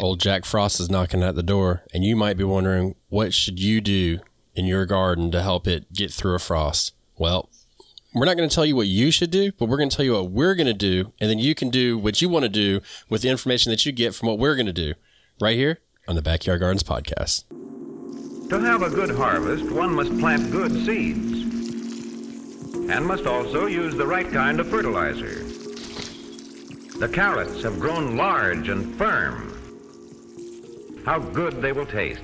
Old Jack Frost is knocking at the door, and you might be wondering what should you do in your garden to help it get through a frost. Well, we're not going to tell you what you should do, but we're going to tell you what we're going to do, and then you can do what you want to do with the information that you get from what we're going to do right here on the Backyard Gardens podcast. To have a good harvest, one must plant good seeds and must also use the right kind of fertilizer. The carrots have grown large and firm. How good they will taste.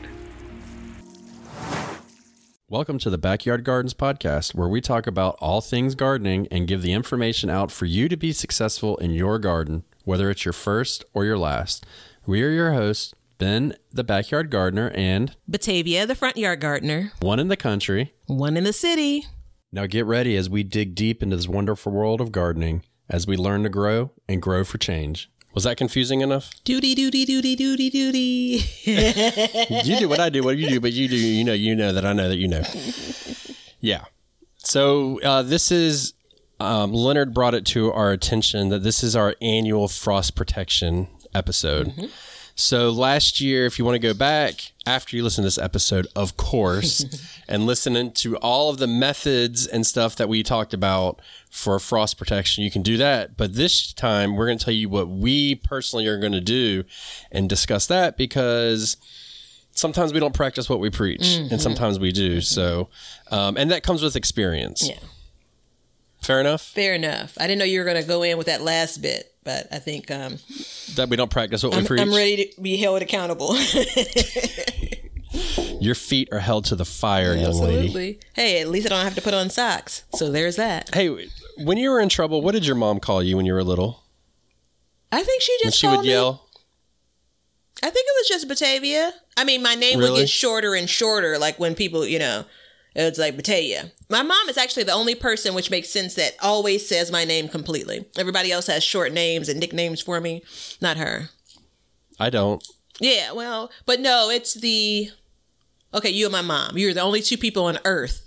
Welcome to the Backyard Gardens podcast, where we talk about all things gardening and give the information out for you to be successful in your garden, whether it's your first or your last. We are your hosts, Ben, the backyard gardener, and Batavia, the front yard gardener, one in the country. one in the city. Now get ready as we dig deep into this wonderful world of gardening as we learn to grow and grow for change. Was that confusing enough? Doody doody doody doody doody. you do what I do, what you do, but you do, you know, you know that I know that you know. Yeah. So uh, this is um, Leonard brought it to our attention that this is our annual frost protection episode. So last year, if you want to go back after you listen to this episode, of course, and listen to all of the methods and stuff that we talked about for frost protection, you can do that. But this time, we're going to tell you what we personally are going to do and discuss that because sometimes we don't practice what we preach, and sometimes we do. So, um, and that comes with experience. Yeah. Fair enough. Fair enough. I didn't know you were going to go in with that last bit, but I think um, That we don't practice what we I'm, preach. I'm ready to be held accountable. Your feet are held to the fire, young lady. Hey, at least I don't have to put on socks. So there's that. Hey, when you were in trouble, what did your mom call you when you were little? I think she When just she would me- yell. I think it was just Batavia. I mean, my name would get shorter and shorter, like when people, you know, it's like Batavia. My mom is actually the only person, which makes sense, that always says my name completely. Everybody else has short names and nicknames for me, not her. I don't. Yeah, well, but no, it's the. Okay, you and my mom. You're the only two people on earth.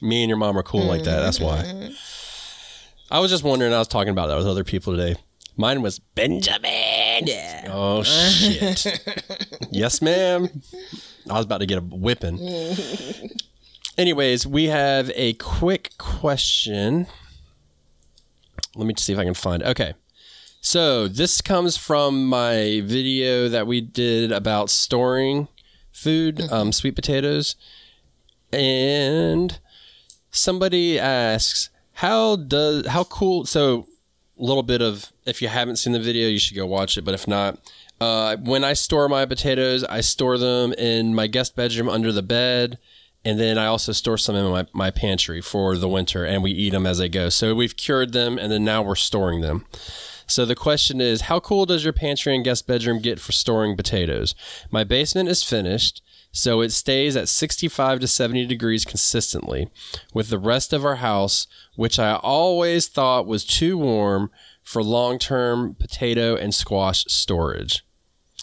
Me and your mom are cool like that. That's Mm-hmm. why. I was just wondering. I was talking about that with other people today. Mine was Benjamin. Yeah. Oh shit. yes, ma'am. I was about to get a whipping. Anyways, we have a quick question. Let me see if I can find. Okay. So, this comes from my video that we did about storing food, um, sweet potatoes. And somebody asks, how does how cool so a little bit of if you haven't seen the video you should go watch it but if not uh, when i store my potatoes i store them in my guest bedroom under the bed and then i also store some in my, my pantry for the winter and we eat them as they go. So we've cured them and then now we're storing them. So the question is how cool does your pantry and guest bedroom get for storing potatoes? My basement is finished so it stays at 65 to 70 degrees consistently, with the rest of our house, which I always thought was too warm for long term potato and squash storage.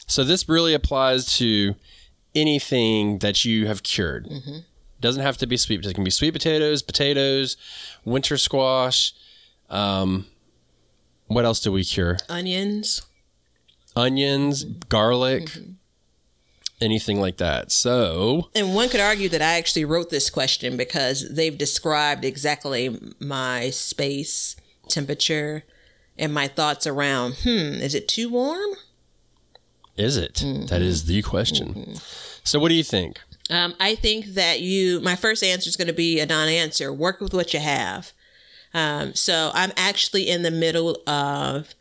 So this really applies to anything that you have cured. It doesn't have to be sweet potatoes. It can be sweet potatoes, potatoes, winter squash. Um, what else do we cure? Onions. Onions, garlic, anything like that. So And one could argue that I actually wrote this question because they've described exactly my space, temperature, and my thoughts around, hmm, is it too warm? Is it? That is the question. So, what do you think? Um, I think that you, my first answer is going to be a non answer. Work with what you have. Um, so I'm actually in the middle of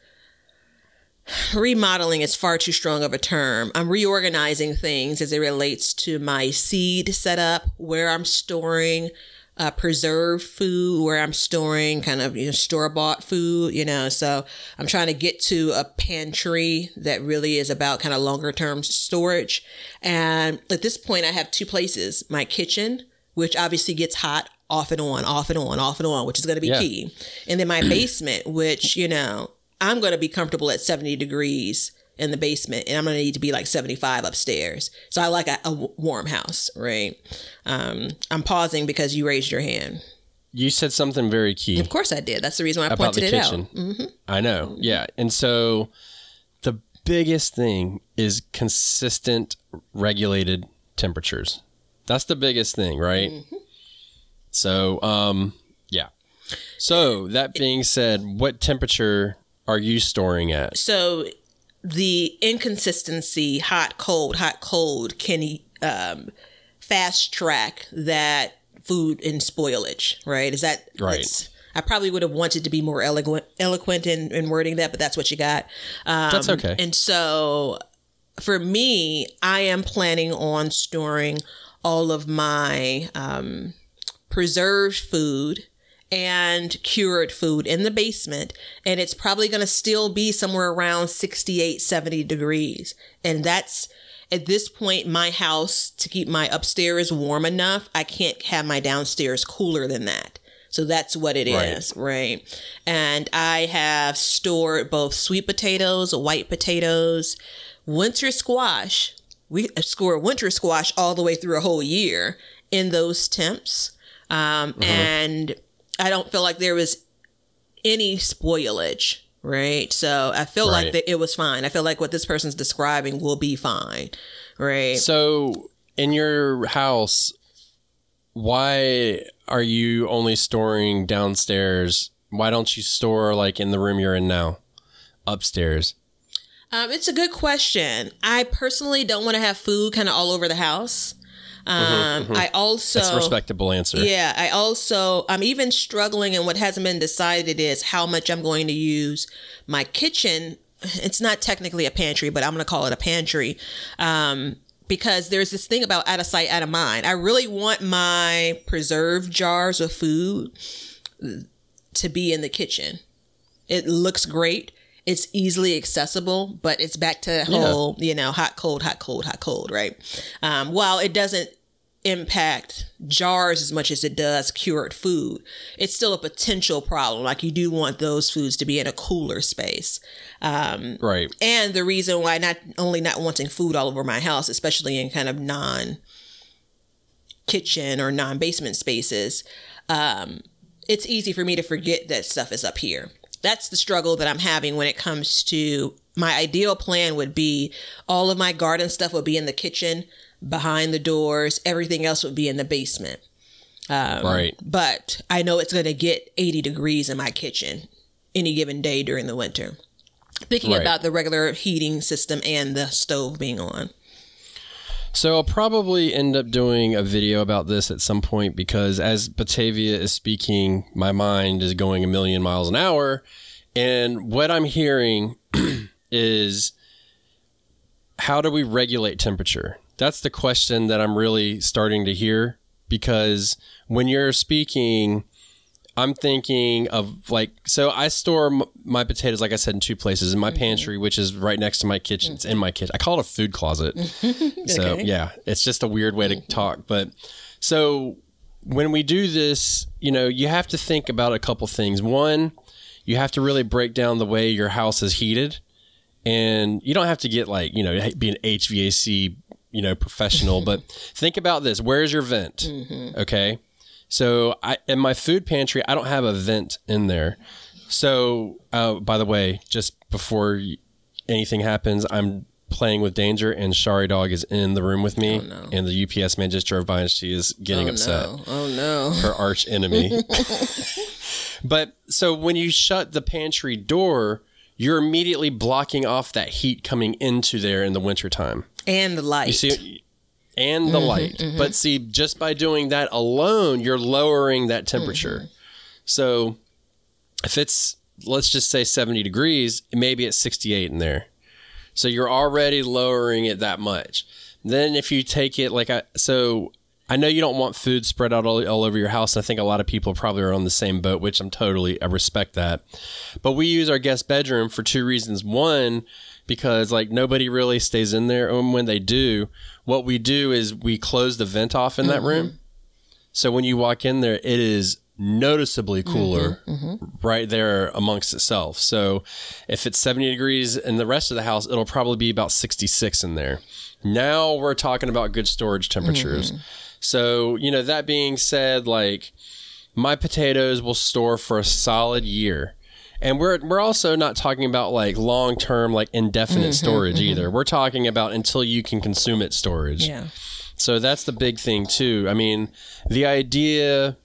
remodeling is far too strong of a term. I'm reorganizing things as it relates to my seed setup, where I'm storing uh, preserved food, where I'm storing kind of you know, store bought food, you know. So I'm trying to get to a pantry that really is about kind of longer term storage. And at this point, I have two places my kitchen, which obviously gets hot off and on, off and on, off and on, which is going to be Yeah. key. And then my basement, which, you know, I'm going to be comfortable at 70 degrees in the basement and I'm going to need to be like 75 upstairs. So I like a, a warm house, right? Um, I'm pausing because you raised your hand. You said something very key Of course I did. That's the reason why I about pointed the it kitchen. out. Mm-hmm. I know. Yeah. And so the biggest thing is consistent regulated temperatures. That's the biggest thing, right? So, um, yeah. So that being said, what temperature are you storing at? So the inconsistency, hot, cold, hot, cold, can um, fast track that food and spoilage, right? Is that Right. I probably would have wanted to be more eloquent, eloquent in, in wording that, but that's what you got. Um, That's okay. And so for me, I am planning on storing all of my um, preserved food and cured food in the basement and it's probably going to still be somewhere around 68 70 degrees. And that's at this point my house to keep my upstairs warm enough i can't have my downstairs cooler than that. So that's what it is, Right. right and i have stored both sweet potatoes white potatoes winter squash. We score winter squash all the way through a whole year in those temps. Um, and I don't feel like there was any spoilage, right? So I feel like that it was fine. I feel like what this person's describing will be fine, right? So in your house, why are you only storing downstairs? Why don't you store like in the room you're in now, upstairs? Um, it's a good question. I personally don't want to have food kind of all over the house. Um, I also That's a respectable answer. Yeah, I also I'm even struggling and what hasn't been decided is how much I'm going to use my kitchen. It's not technically a pantry, but I'm going to call it a pantry. Um because there's this thing about out of sight, out of mind. I really want my preserved jars of food to be in the kitchen. It looks great. It's easily accessible, but it's back to the whole, you know, hot, cold, hot, cold, hot, cold, right? Um, while it doesn't impact jars as much as it does cured food, it's still a potential problem. Like you do want those foods to be in a cooler space. Right. And the reason why not only not wanting food all over my house, especially in kind of non kitchen or non basement spaces, um, it's easy for me to forget that stuff is up here. That's the struggle that I'm having when it comes to my ideal plan would be all of my garden stuff would be in the kitchen, behind the doors, everything else would be in the basement. Um, right. But I know it's going to get 80 degrees in my kitchen any given day during the winter. Thinking Right. about the regular heating system and the stove being on. So I'll probably end up doing a video about this at some point because as Batavia is speaking, my mind is going a million miles an hour. And what I'm hearing is how do we regulate temperature? That's the question that I'm really starting to hear because when you're speaking, I'm thinking of like, so I store m- my potatoes, like I said, in two places in my mm-hmm. pantry, which is right next to my kitchen. It's in my kitchen. I call it a food closet. So, Okay. yeah, it's just a weird way to mm-hmm. talk. But so when we do this, you know, you have to think about a couple things. One, you have to really break down the way your house is heated. And you don't have to get like, you know, be an HVAC, you know, professional, but think about this. Where's your vent? Mm-hmm. Okay. So I in my food pantry, I don't have a vent in there. So, uh, by the way, just before anything happens, I'm playing with danger, and Shari Dog is in the room with me, and the UPS man just drove by, and she is getting upset No. Oh no. her arch enemy. but so when you shut the pantry door, you're immediately blocking off that heat coming into there in the wintertime. And the light. You see, and the mm-hmm, light. Mm-hmm. But see, just by doing that alone, you're lowering that temperature. Mm-hmm. So if it's, let's just say 70 degrees, maybe it's 68 in there. So you're already lowering it that much. Then if you take it like I, so I know you don't want food spread out all, all over your house. I think a lot of people probably are on the same boat, which I'm totally, I respect that. But we use our guest bedroom for two reasons. One, because like nobody really stays in there. And when they do, what we do is we close the vent off in that mm-hmm. room. So when you walk in there, it is noticeably mm-hmm. cooler mm-hmm. right there amongst itself. So if it's 70 degrees in the rest of the house, it'll probably be about 66 in there. Now we're talking about good storage temperatures. So, you know, that being said, like my potatoes will store for a solid year. And we're we're also not talking about like long term, like indefinite mm-hmm, storage mm-hmm. either. We're talking about until you can consume it storage. Yeah. So that's the big thing too. I mean, the idea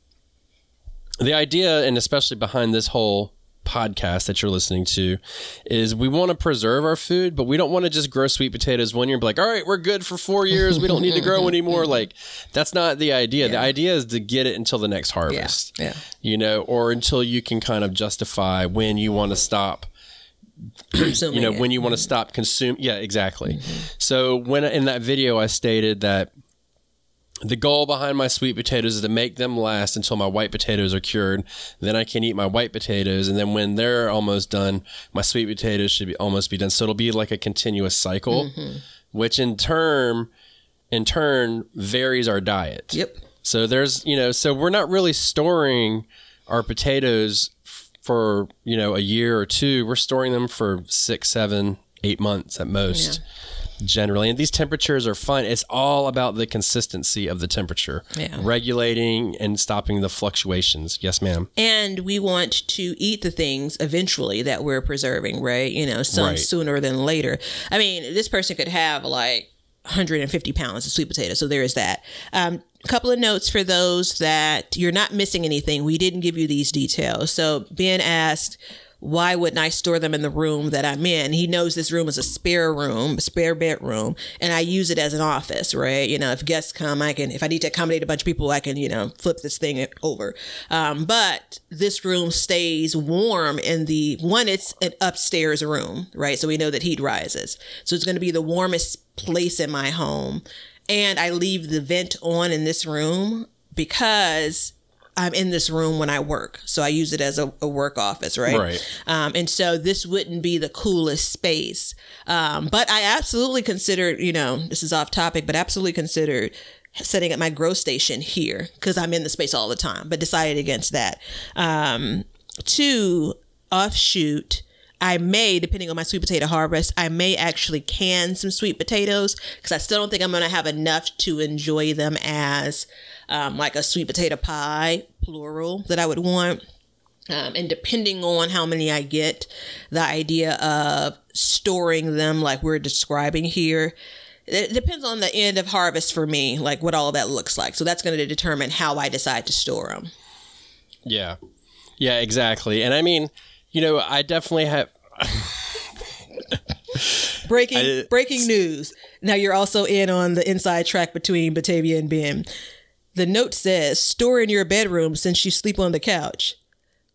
the idea and especially behind this whole podcast that you're listening to is we want to preserve our food, but we don't want to just grow sweet potatoes one year and be like, all right, we're good for four years. We don't need to grow anymore. Like that's not the idea. The idea is to get it until the next harvest. Yeah. You know, or until you can kind of justify when you want to stop Consuming you know it. when you want to mm-hmm. stop consume yeah exactly mm-hmm. so when in that video i stated that the goal behind my sweet potatoes is to make them last until my white potatoes are cured. Then i can eat my white potatoes and then when they're almost done my sweet potatoes should be almost be done. So it'll be like a continuous cycle mm-hmm. which in turn in turn varies our diet. Yep. so there's, you know, so we're not really storing our potatoes f- for, you know, a year or two. We're storing them for six, seven, eight months at most, generally. And these temperatures are fine. It's all about the consistency of the temperature, Yeah. regulating and stopping the fluctuations. Yes, ma'am. And we want to eat the things eventually that we're preserving, right? You know, some Right. sooner than later. I mean, this person could have like 150 pounds of sweet potato. So there is that. Um, a couple of notes for those that you're not missing anything. We didn't give you these details. So Ben asked, why wouldn't I store them in the room that I'm in? He knows this room is a spare room, a spare bedroom, and I use it as an office, right? You know, if guests come, I can, if I need to accommodate a bunch of people, I can, you know, flip this thing over. Um, but this room stays warm in the one, it's an upstairs room, right? So we know that heat rises. So it's going to be the warmest place in my home. And I leave the vent on in this room because I'm in this room when I work. So I use it as a, a work office, right? Right. Um, and so this wouldn't be the coolest space. Um, but I absolutely considered, you know, this is off topic, but absolutely considered setting up my grow station here because I'm in the space all the time, but decided against that. Um, two, offshoot. I may, depending on my sweet potato harvest, I may actually can some sweet potatoes because I still don't think I'm going to have enough to enjoy them as um, like a sweet potato pie, plural, that I would want. Um, and depending on how many I get, the idea of storing them like we're describing here, it depends on the end of harvest for me, like what all that looks like. So that's going to determine how I decide to store them. Yeah. Yeah, exactly. And I mean, you know, I definitely have. Breaking I- breaking news. Now you're also in on the inside track between Batavia and Ben. The note says, "Store in your bedroom since you sleep on the couch."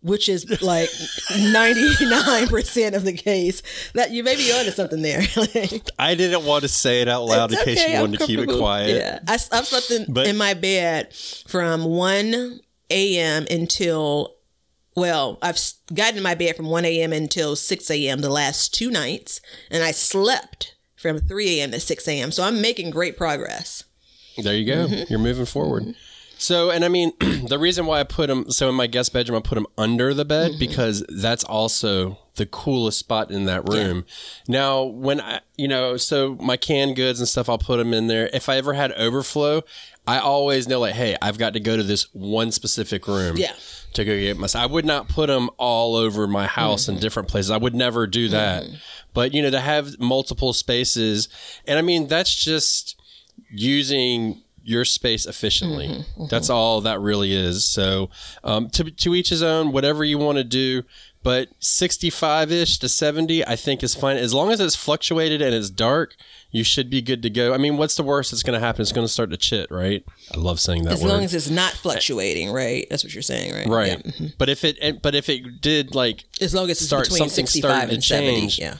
Which is like ninety nine percent of the case. That you may be onto something there. I didn't want to say it out loud in It's case you I'm wanted to keep it quiet. Yeah, I, I've slept in, But- in my bed from one a.m. until well, I've gotten in my bed from one a.m. until six a.m. the last two nights, and I slept from three a.m. to six a.m. So I'm making great progress. There you go. Mm-hmm. You're moving forward. So, and I mean, the reason why I put them, so in my guest bedroom, I put them under the bed Mm-hmm. because that's also the coolest spot in that room. Now, when I, you know, so my canned goods and stuff, I'll put them in there. If I ever had overflow, I always know, like, hey, I've got to go to this one specific room. Yeah. To go get my, I would not put them all over my house Mm-hmm. in different places. I would never do that. But, you know, to have multiple spaces, and I mean, that's just, using your space efficiently. That's all that really is. So, um, to to each his own. Whatever you want to do, but sixty-five ish to seventy, I think is fine as long as it's fluctuated and it's dark. You should be good to go. I mean, what's the worst that's going to happen? It's going to start to chit, right? I love saying that As word. long as it's not fluctuating, right? That's what you're saying, right? right. Yeah. Mm-hmm. But if it, it- but if it did like As long as it's Start- between something 65 and to 70. change. Yeah.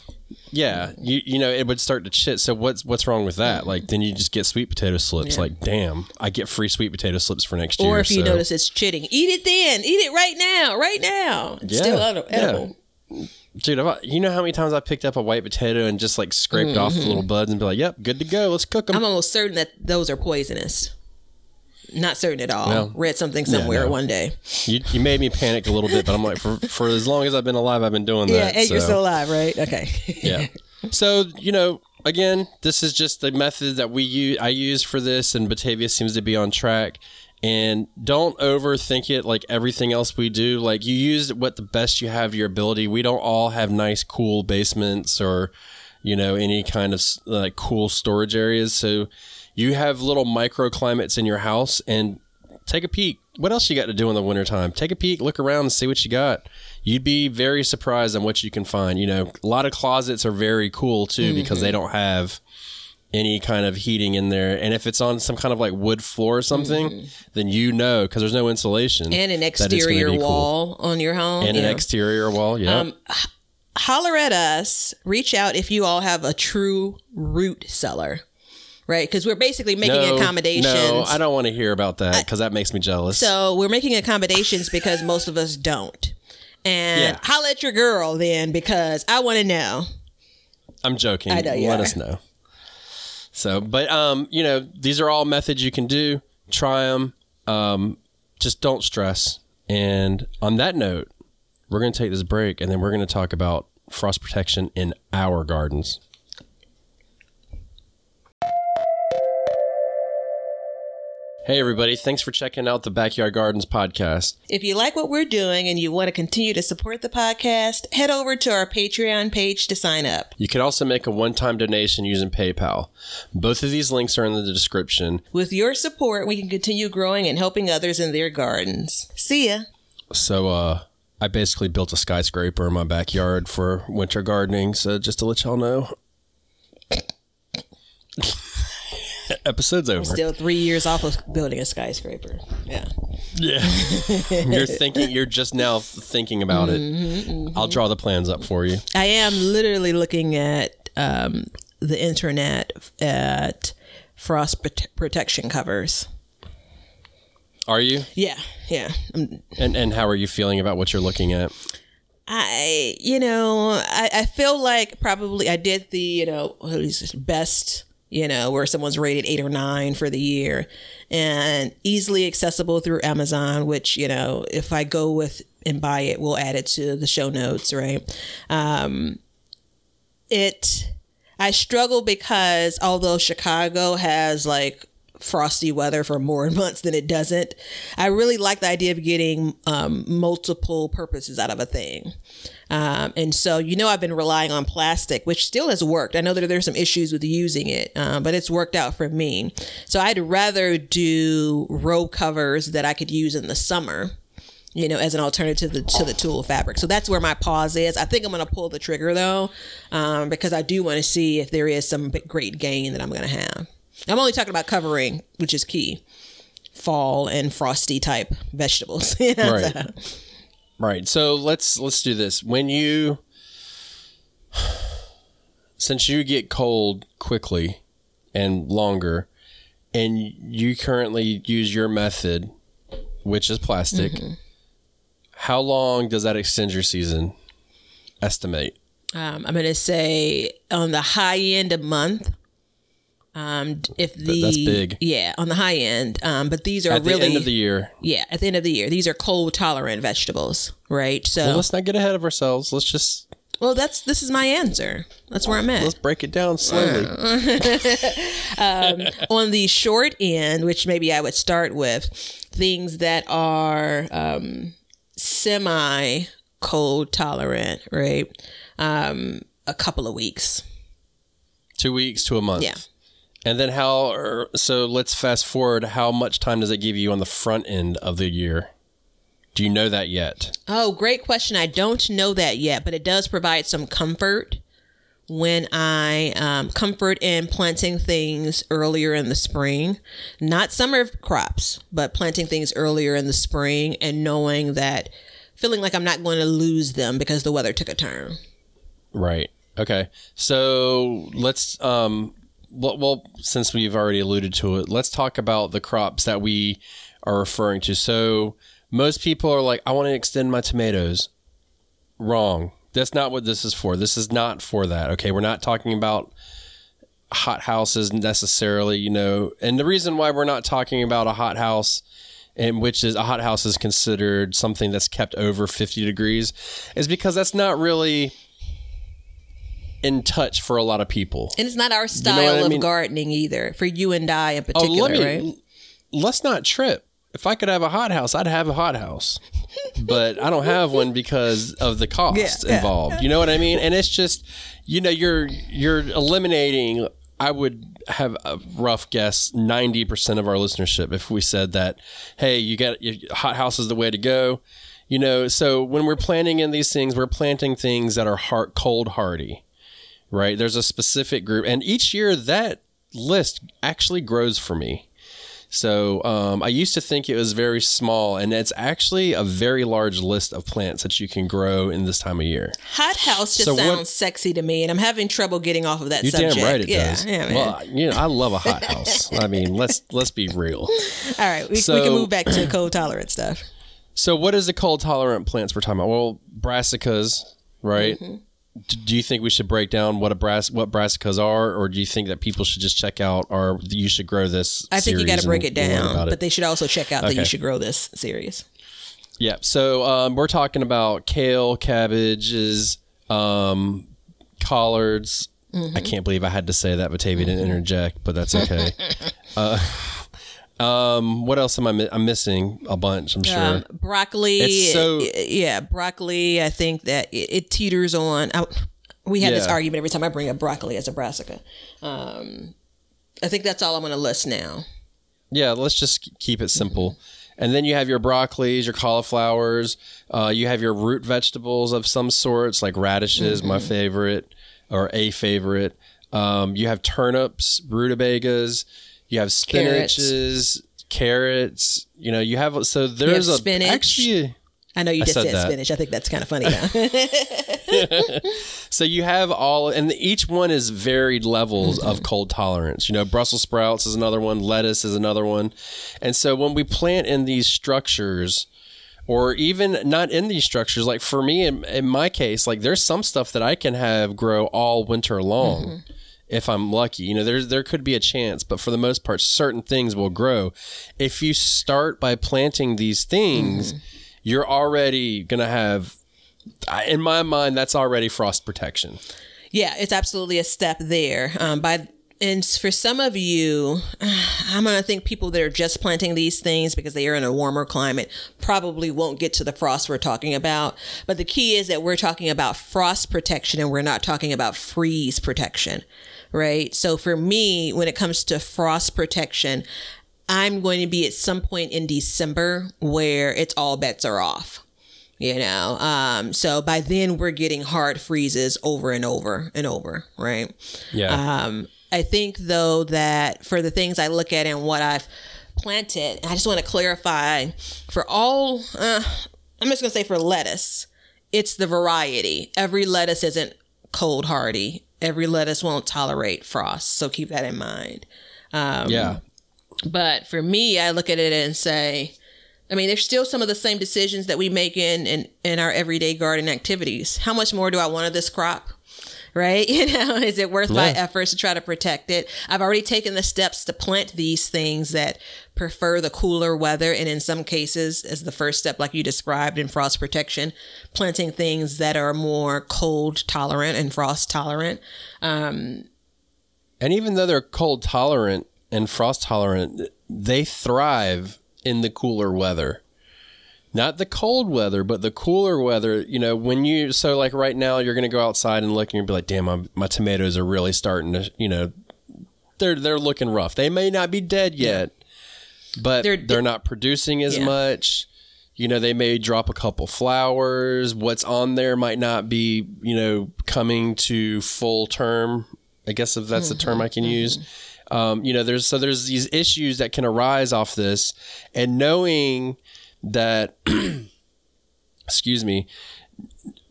Yeah, you you know it would start to chit. So what's what's wrong with that? Like then you just get sweet potato slips. Like damn, I get free sweet potato slips for next year. Or if you so- notice it's chitting, eat it then. Eat it right now. Right now. It's Yeah, Still edi- yeah. dude, I've, you know how many times I picked up a white potato and just like scraped off the little buds and be like, "Yep, good to go. Let's cook them." Mm-hmm. I'm almost certain that those are poisonous. Not certain at all. Well, Read something somewhere no. one day. You, you made me panic a little bit, but I'm like, for for as long as I've been alive, I've been doing Yeah, that. and you're still alive, right? Okay. yeah. So you know, again, this is just the method that we use. I use for this, and Batavia seems to be on track. And don't overthink it like everything else we do. Like you use what the best you have your ability. We don't all have nice, cool basements or, you know, any kind of like cool storage areas. So you have little microclimates in your house and take a peek. What else you got to do in the wintertime? Take a peek, look around and see what you got. You'd be very surprised on what you can find. You know, a lot of closets are very cool too Mm-hmm. because they don't have any kind of heating in there. And if it's on some kind of like wood floor or something, then you know because there's no insulation. Mm-hmm. and an that it's gonna exterior be cool. wall on your home. And you an exterior wall, yeah. Um, holler at us. Reach out if you all have a true root cellar, right? Because we're basically making no, accommodations. No, I don't want to hear about that because that makes me jealous. So we're making accommodations because most of us don't. And Yeah. holla at your girl then because I want to know. I'm joking. I know you Let are. us know. So, but um, you know, these are all methods you can do. Try them. Um, just don't stress. And on that note, we're going to take this break, and then we're going to talk about frost protection in our gardens. Hey, everybody. Thanks for checking out the Backyard Gardens podcast. If you like what we're doing and you want to continue to support the podcast, head over to our Patreon page to sign up. You can also make a one time donation using PayPal. Both of these links are in the description. With your support, we can continue growing and helping others in their gardens. See ya. So, uh, I basically built a skyscraper in my backyard for winter gardening. So, just to let y'all know, episode's over. Still three years off of building a skyscraper. Yeah. Yeah, you're thinking. You're just now thinking about it. I'll draw the plans up for you. I am literally looking at um, the internet at frost prote- protection covers. Are you? Yeah, yeah. Um, And and how are you feeling about what you're looking at? I, you know, I, I feel like probably I did the, you know, what is this, best, you know, where someone's rated eight or nine for the year and easily accessible through Amazon, which, you know, if I go with and buy it, we'll add it to the show notes, right? Um, it, I struggle because although Chicago has like frosty weather for more months than it doesn't, I really like the idea of getting um, multiple purposes out of a thing. Um, and so, you know, I've been relying on plastic, which still has worked. I know that there's some issues with using it, um, but it's worked out for me. So I'd rather do row covers that I could use in the summer you know, as an alternative to the, to the tulle fabric. So that's where my pause is. I think I'm going to pull the trigger though, um, because I do want to see if there is some great gain that I'm going to have. I'm only talking about covering, which is key. Fall and frosty type vegetables. You know, Right. so- Right. So let's let's do this. When you since you get cold quickly and longer and you currently use your method which is plastic, how long does that extend your season? Estimate. Um, I'm going to say on the high end a month. Um, if the that's big. yeah, on the high end. Um, but these are At really the end of the year. yeah, at the end of the year, these are cold tolerant vegetables, right? So Well, let's not get ahead of ourselves. Let's just Well, that's this is my answer. That's where I'm at. let's break it down slowly. On the short end, which maybe I would start with, things that are um, semi cold tolerant, right? Um, a couple of weeks. Two weeks to a month. Yeah. And then how? So let's fast forward. How much time does it give you on the front end of the year? Do you know that yet? Oh, great question. I don't know that yet, but it does provide some comfort when I um, comfort in planting things earlier in the spring, not summer crops, but planting things earlier in the spring and knowing that feeling like I'm not going to lose them because the weather took a turn. Right. Okay. So let's um well, since we've already alluded to it, let's talk about the crops that we are referring to. So most people are like I want to extend my tomatoes. Wrong. That's not what this is for. This is not for that. Okay? We're not talking about hot houses necessarily, you know. And the reason why we're not talking about a hot house and which is a hot house is considered something that's kept over 50 degrees is because that's not really in touch for a lot of people. And it's not our style what I of mean? gardening either, for you and I in Oh, particular, let me right? let's not trip. if I could have a hothouse, I'd have a hothouse. but I don't have one because of the cost Yeah, yeah. involved. You know what I mean? And it's just, you know, you're you're eliminating. I would have a rough guess ninety percent of our listenership if we said that, hey, you got your hothouse is the way to go. You know, so when we're planting in these things, we're planting things that are heart cold hardy, right? There's a specific group, and each year that list actually grows for me. So um, I used to think it was very small, and it's actually a very large list of plants that you can grow in this time of year. Hot house just So what- sounds sexy to me, and I'm having trouble getting off of that You're subject. damn right it yeah, does. Yeah, man. well, you know, I love a hot house. I mean, let's let's be real. All right, we, we can move back to cold tolerant stuff. So, what is the cold tolerant plants we're talking about? Well, brassicas, right? Mm-hmm. Do you think we should break down what a brass what brassicas are, or do you think that people should just check out our you should grow this? I think you got to break it down, about but they should also check out that you should grow this series. Yeah. So um, we're talking about kale, cabbages, um, collards. I can't believe I had to say that, Batavia didn't interject, but that's okay. uh, um, what else am I? Mi- I'm missing a bunch. I'm sure. Um, broccoli, It's so- yeah, broccoli. I think that it, it teeters on. I, we had this argument every time I bring up broccoli as a brassica. Um, I think that's all I'm going to list now. Yeah, let's just keep it simple. And then you have your broccolis, your cauliflowers. Uh, you have your root vegetables of some sorts, like radishes, my favorite, or a favorite. Um, you have turnips, rutabagas. You have Carrots. spinaches, carrots. You know, you have so there's a spinach. actually. I know you I just said said, spinach. I think that's kind of funny. So you have all, and each one is varied levels Mm-hmm. of cold tolerance. You know, Brussels sprouts is another one, lettuce is another one, and so when we plant in these structures, or even not in these structures, like for me, in, in my case, like there's some stuff that I can have grow all winter long. Mm-hmm. If I'm lucky, you know, there's there could be a chance, but for the most part, certain things will grow. If you start by planting these things, Mm-hmm. you're already gonna have in my mind, that's already frost protection. Yeah, it's absolutely a step there. Um, by and for some of you, I'm gonna think people that are just planting these things because they are in a warmer climate probably won't get to the frost we're talking about. But the key is that we're talking about frost protection and we're not talking about freeze protection, right? So for me, when it comes to frost protection, I'm going to be at some point in December where it's all bets are off you know um so by then we're getting hard freezes over and over and over right Yeah. um i think though that for the things i look at and what i've planted i just want to clarify for all uh, i'm just going to say for lettuce it's the variety every lettuce isn't cold hardy every lettuce won't tolerate frost so keep that in mind um, yeah. but for me, I look at it and say, I mean, there's still some of the same decisions that we make in, in in our everyday garden activities. How much more do I want of this crop? Right? You know, is it worth my efforts to try to protect it? I've already taken the steps to plant these things that prefer the cooler weather. And in some cases, as the first step, like you described in frost protection, planting things that are more cold tolerant and frost tolerant. Um, and even though they're cold tolerant and frost tolerant, they thrive in the cooler weather. Not the cold weather, but the cooler weather. You know, when you, so like right now, you're going to go outside and look and you'll be like, damn, my, my tomatoes are really starting to, you know, they're, they're looking rough. They may not be dead yet, but They're- they're, not producing as Yeah. much. You know, they may drop a couple flowers. What's on there might not be, you know, coming to full term. I guess if that's the term I can use. Um, you know, there's so there's these issues that can arise off this, and knowing that, excuse me,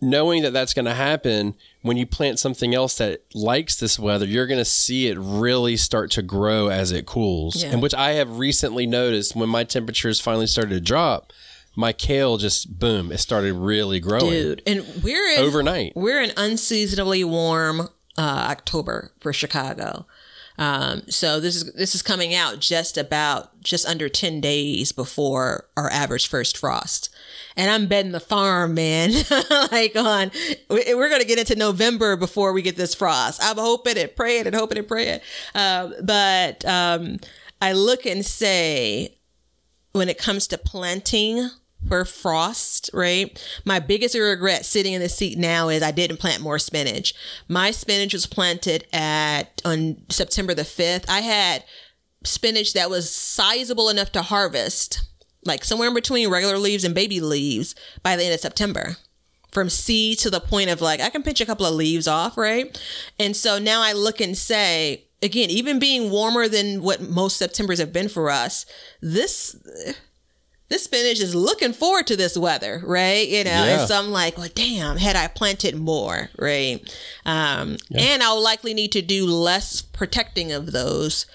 knowing that that's going to happen when you plant something else that likes this weather, you're going to see it really start to grow as it cools. Yeah. And which I have recently noticed when my temperatures finally started to drop, my kale just boom, it started really growing Dude, and we're in overnight. We're in unseasonably warm uh, October for Chicago. Um, so this is this is coming out just about just under ten days before our average first frost, and I'm betting the farm, man. like on, we- we're gonna get into November before we get this frost. I'm hoping and praying and hoping and praying. Um, but um, I look and say, when it comes to planting for frost, right? My biggest regret sitting in the seat now is I didn't plant more spinach. My spinach was planted at on September the 5th. I had spinach that was sizable enough to harvest, like somewhere in between regular leaves and baby leaves by the end of September. From seed to the point of like, I can pinch a couple of leaves off, right? And so now I look and say, again, even being warmer than what most Septembers have been for us, this this spinach is looking forward to this weather, right? You know, Yeah. and so I'm like, well, damn, had I planted more, right? Um, And I'll likely need to do less protecting of those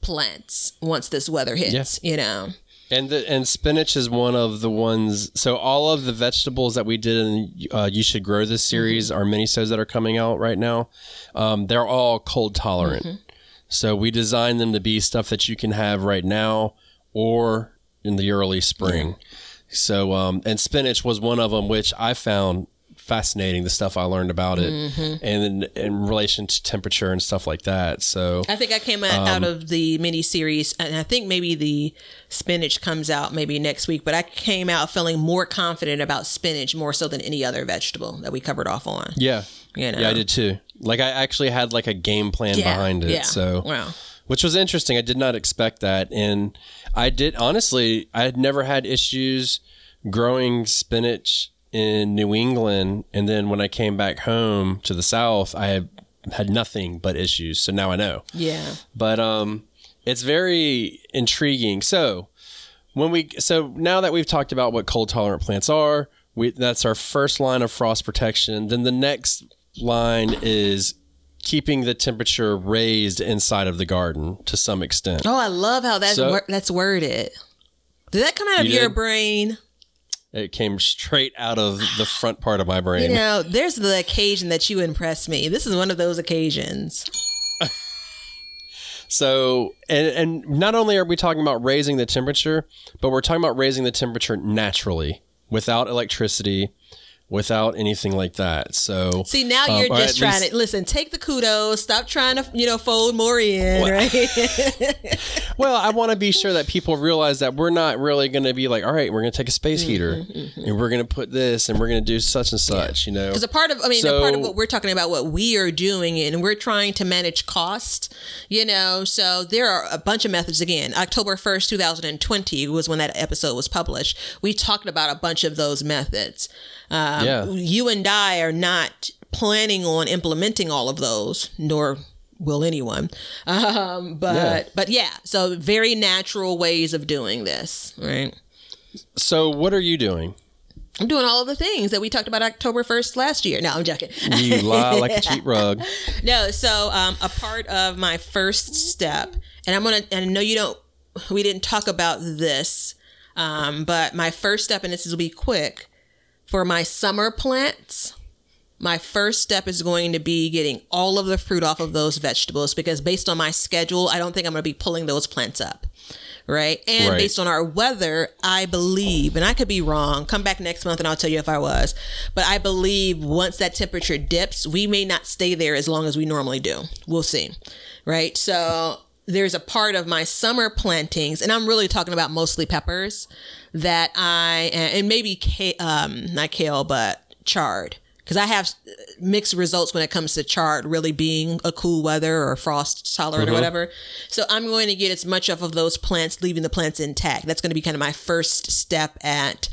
plants once this weather hits, you know. And the, and spinach is one of the ones. So all of the vegetables that we did in uh, you should grow this series, our minisodes that are coming out right now, um, they're all cold tolerant. So we designed them to be stuff that you can have right now or in the early spring. So um, and spinach was one of them, which I found fascinating. The stuff I learned about it, and in, in relation to temperature and stuff like that. So I think I came out, out of the mini series, and I think maybe the spinach comes out maybe next week. But I came out feeling more confident about spinach more so than any other vegetable that we covered off on. Yeah. You know? Yeah, I did too. Like I actually had like a game plan Yeah, behind it. yeah. So Wow. which was interesting. I did not expect that. And I did honestly, I had never had issues growing spinach in New England. And then when I came back home to the South, I had, had nothing but issues. So now I know Yeah. but um it's very intriguing so when we so now that we've talked about what cold tolerant plants are we that's our first line of frost protection then the next line is keeping the temperature raised inside of the garden to some extent Oh, I love how that's So- wor- that's worded. Did that come out of You your did? brain? it came straight out of the front part of my brain You know, there's the occasion that you impress me. This is one of those occasions. So, and, and not only are we talking about raising the temperature, but we're talking about raising the temperature naturally without electricity, without anything like that. So, See, now um, you're or just trying least- to listen. Take the kudos. Stop trying to, you know, fold more in, right? Well, I want to be sure that people realize that we're not really going to be like, all right, we're going to take a space Mm-hmm, heater and we're going to put this and we're going to do such and such, you know? Because a part of, I mean, a part of what we're talking about, what we are doing, and we're trying to manage cost, you know. So there are a bunch of methods. Again, October 1st, 2020 was when that episode was published. We talked about a bunch of those methods. Um, Yeah. You and I are not planning on implementing all of those, nor will anyone. Um, but, Yeah. but yeah, so very natural ways of doing this, right? So, what are you doing? I'm doing all of the things that we talked about October 1st last year. No, I'm joking. You lie like a cheap rug. No, so um, a part of my first step, and I'm gonna, and I know you don't, we didn't talk about this, um, but my first step, and this will be quick, for my summer plants, my first step is going to be getting all of the fruit off of those vegetables because based on my schedule, I don't think I'm going to be pulling those plants up. Right. And Right. based on our weather, I believe, and I could be wrong, come back next month and I'll tell you if I was, but I believe once that temperature dips, we may not stay there as long as we normally do. We'll see. Right. So there's a part of my summer plantings, and I'm really talking about mostly peppers that I, and maybe, ca- um, not kale, but chard because I have uh, mixed results when it comes to chard really being a cool weather or frost tolerant or whatever. So I'm going to get as much off of those plants, leaving the plants intact. That's going to be kind of my first step at,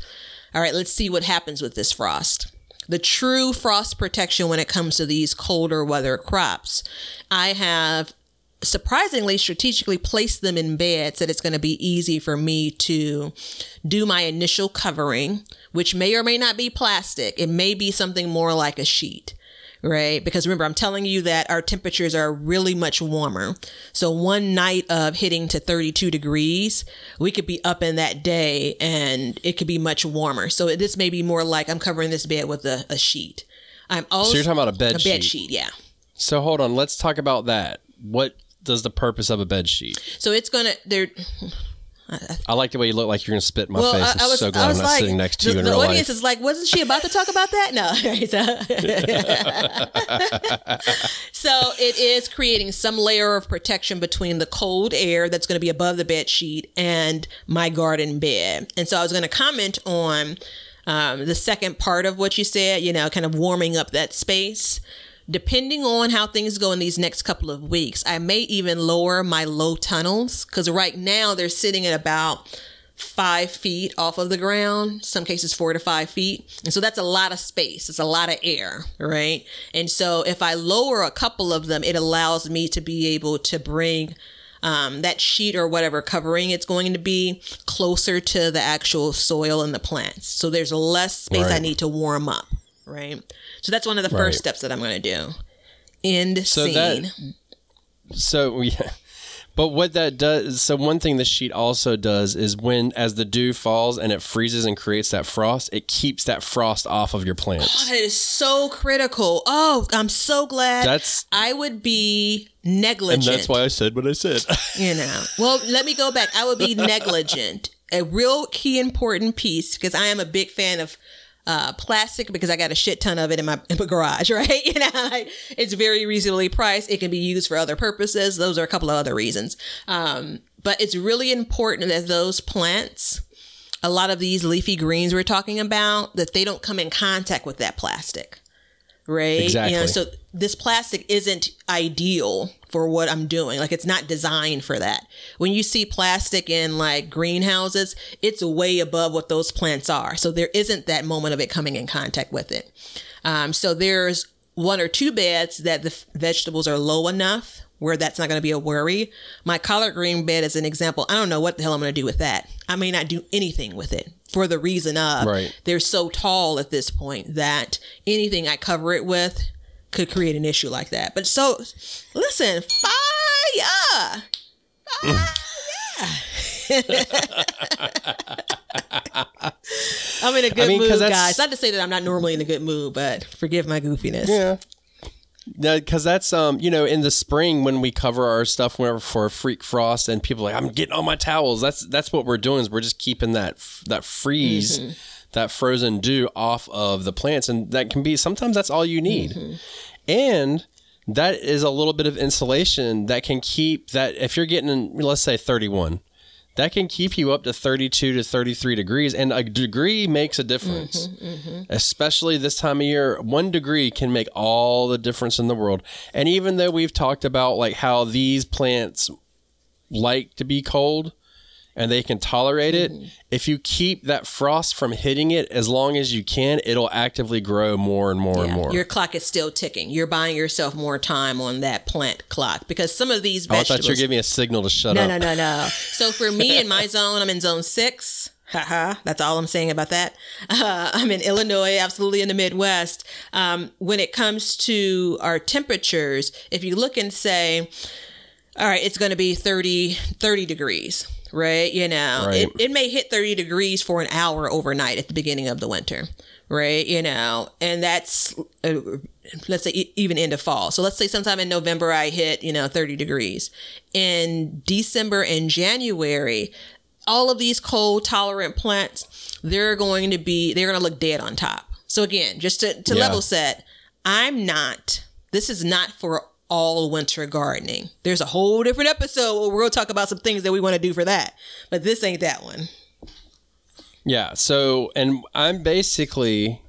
all right, let's see what happens with this frost. The true frost protection when it comes to these colder weather crops, I have surprisingly strategically placed them in beds that it's going to be easy for me to do my initial covering, which may or may not be plastic. It may be something more like a sheet. Right. Because remember, I'm telling you that our temperatures are really much warmer. So one night of hitting to 32 degrees, we could be up in that day and it could be much warmer. So this may be more like I'm covering this bed with a, a sheet. I'm also So, you're talking about a bed a sheet. bed sheet. Yeah. So, hold on. Let's talk about that. What does the purpose of a bed sheet? So it's gonna there. I like the way you look like you're gonna spit in my Well, face. I, was, so glad I'm not like, sitting next to the, you in the real audience life. is like, wasn't she about to talk about that? No. so it is creating some layer of protection between the cold air that's going to be above the bed sheet and my garden bed. And so I was going to comment on um, the second part of what you said, you know, kind of warming up that space. Depending on how things go in these next couple of weeks, I may even lower my low tunnels because right now they're sitting at about five feet off of the ground, some cases four to five feet. And so that's a lot of space. It's a lot of air, right? And so if I lower a couple of them, it allows me to be able to bring um, that sheet or whatever covering it's going to be closer to the actual soil and the plants. So there's less space I need to warm up, right? So that's one of the Right. first steps that I'm going to do. End So scene. that- So yeah. But what that does, so one thing the sheet also does is when, as the dew falls and it freezes and creates that frost, it keeps that frost off of your plants. That is so critical. Oh, I'm so glad. That's- I would be negligent. And that's why I said what I said. you know. Well, let me go back. I would be negligent. A real key important piece because I am a big fan of uh, plastic because I got a shit ton of it in my, in my garage, right? You know, like, it's very reasonably priced. It can be used for other purposes. Those are a couple of other reasons. Um, but it's really important that those plants, a lot of these leafy greens we're talking about, that they don't come in contact with that plastic right? You know, Exactly. so this plastic isn't ideal for what I'm doing. Like it's not designed for that. When you see plastic in like greenhouses, it's way above what those plants are. So there isn't that moment of it coming in contact with it. Um, so there's one or two beds that the f- vegetables are low enough where that's not going to be a worry. My collard green bed is an example. I don't know what the hell I'm going to do with that. I may not do anything with it for the reason of Right. they're so tall at this point that anything I cover it with could create an issue like that. But so, listen, fire! I'm in a good mean, 'cause mood, guys. Not to say that I'm not normally in a good mood, but forgive my goofiness. Yeah. Because that's um you know in the spring when we cover our stuff whenever for a freak frost and people are like I'm getting all my towels. That's that's what we're doing is we're just keeping that that freeze that frozen dew off of the plants and that can be sometimes that's all you need. And that is a little bit of insulation that can keep that if you're getting let's say 31 that can keep you up to 32 to 33 degrees and a degree makes a difference. Mm-hmm, mm-hmm. Especially this time of year one degree can make all the difference in the world. And even though we've talked about like how these plants like to be cold and they can tolerate it if you keep that frost from hitting it as long as you can it'll actively grow more and more and more Your clock is still ticking. You're buying yourself more time on that plant clock because some of these vegetables. Oh, I thought you were giving me a signal to shut No, up No, no, no, no. So for me in my zone, I'm in zone six. Haha, that's all I'm saying about that. Uh, I'm in Illinois, absolutely in the Midwest. Um, when it comes to our temperatures, if you look and say, all right, it's going to be 30, 30 degrees, right? You know, Right. it, it may hit 30 degrees for an hour overnight at the beginning of the winter, right? You know, and that's, uh, let's say, even into fall. So let's say sometime in November, I hit, you know, 30 degrees. In December and January, all of these cold tolerant plants, they're going to be, they're going to look dead on top. So again, just to, to Yeah. level set, I'm not, this is not for all winter gardening. There's a whole different episode where we'll talk about some things that we want to do for that. But this ain't that one. Yeah. So, and I'm basically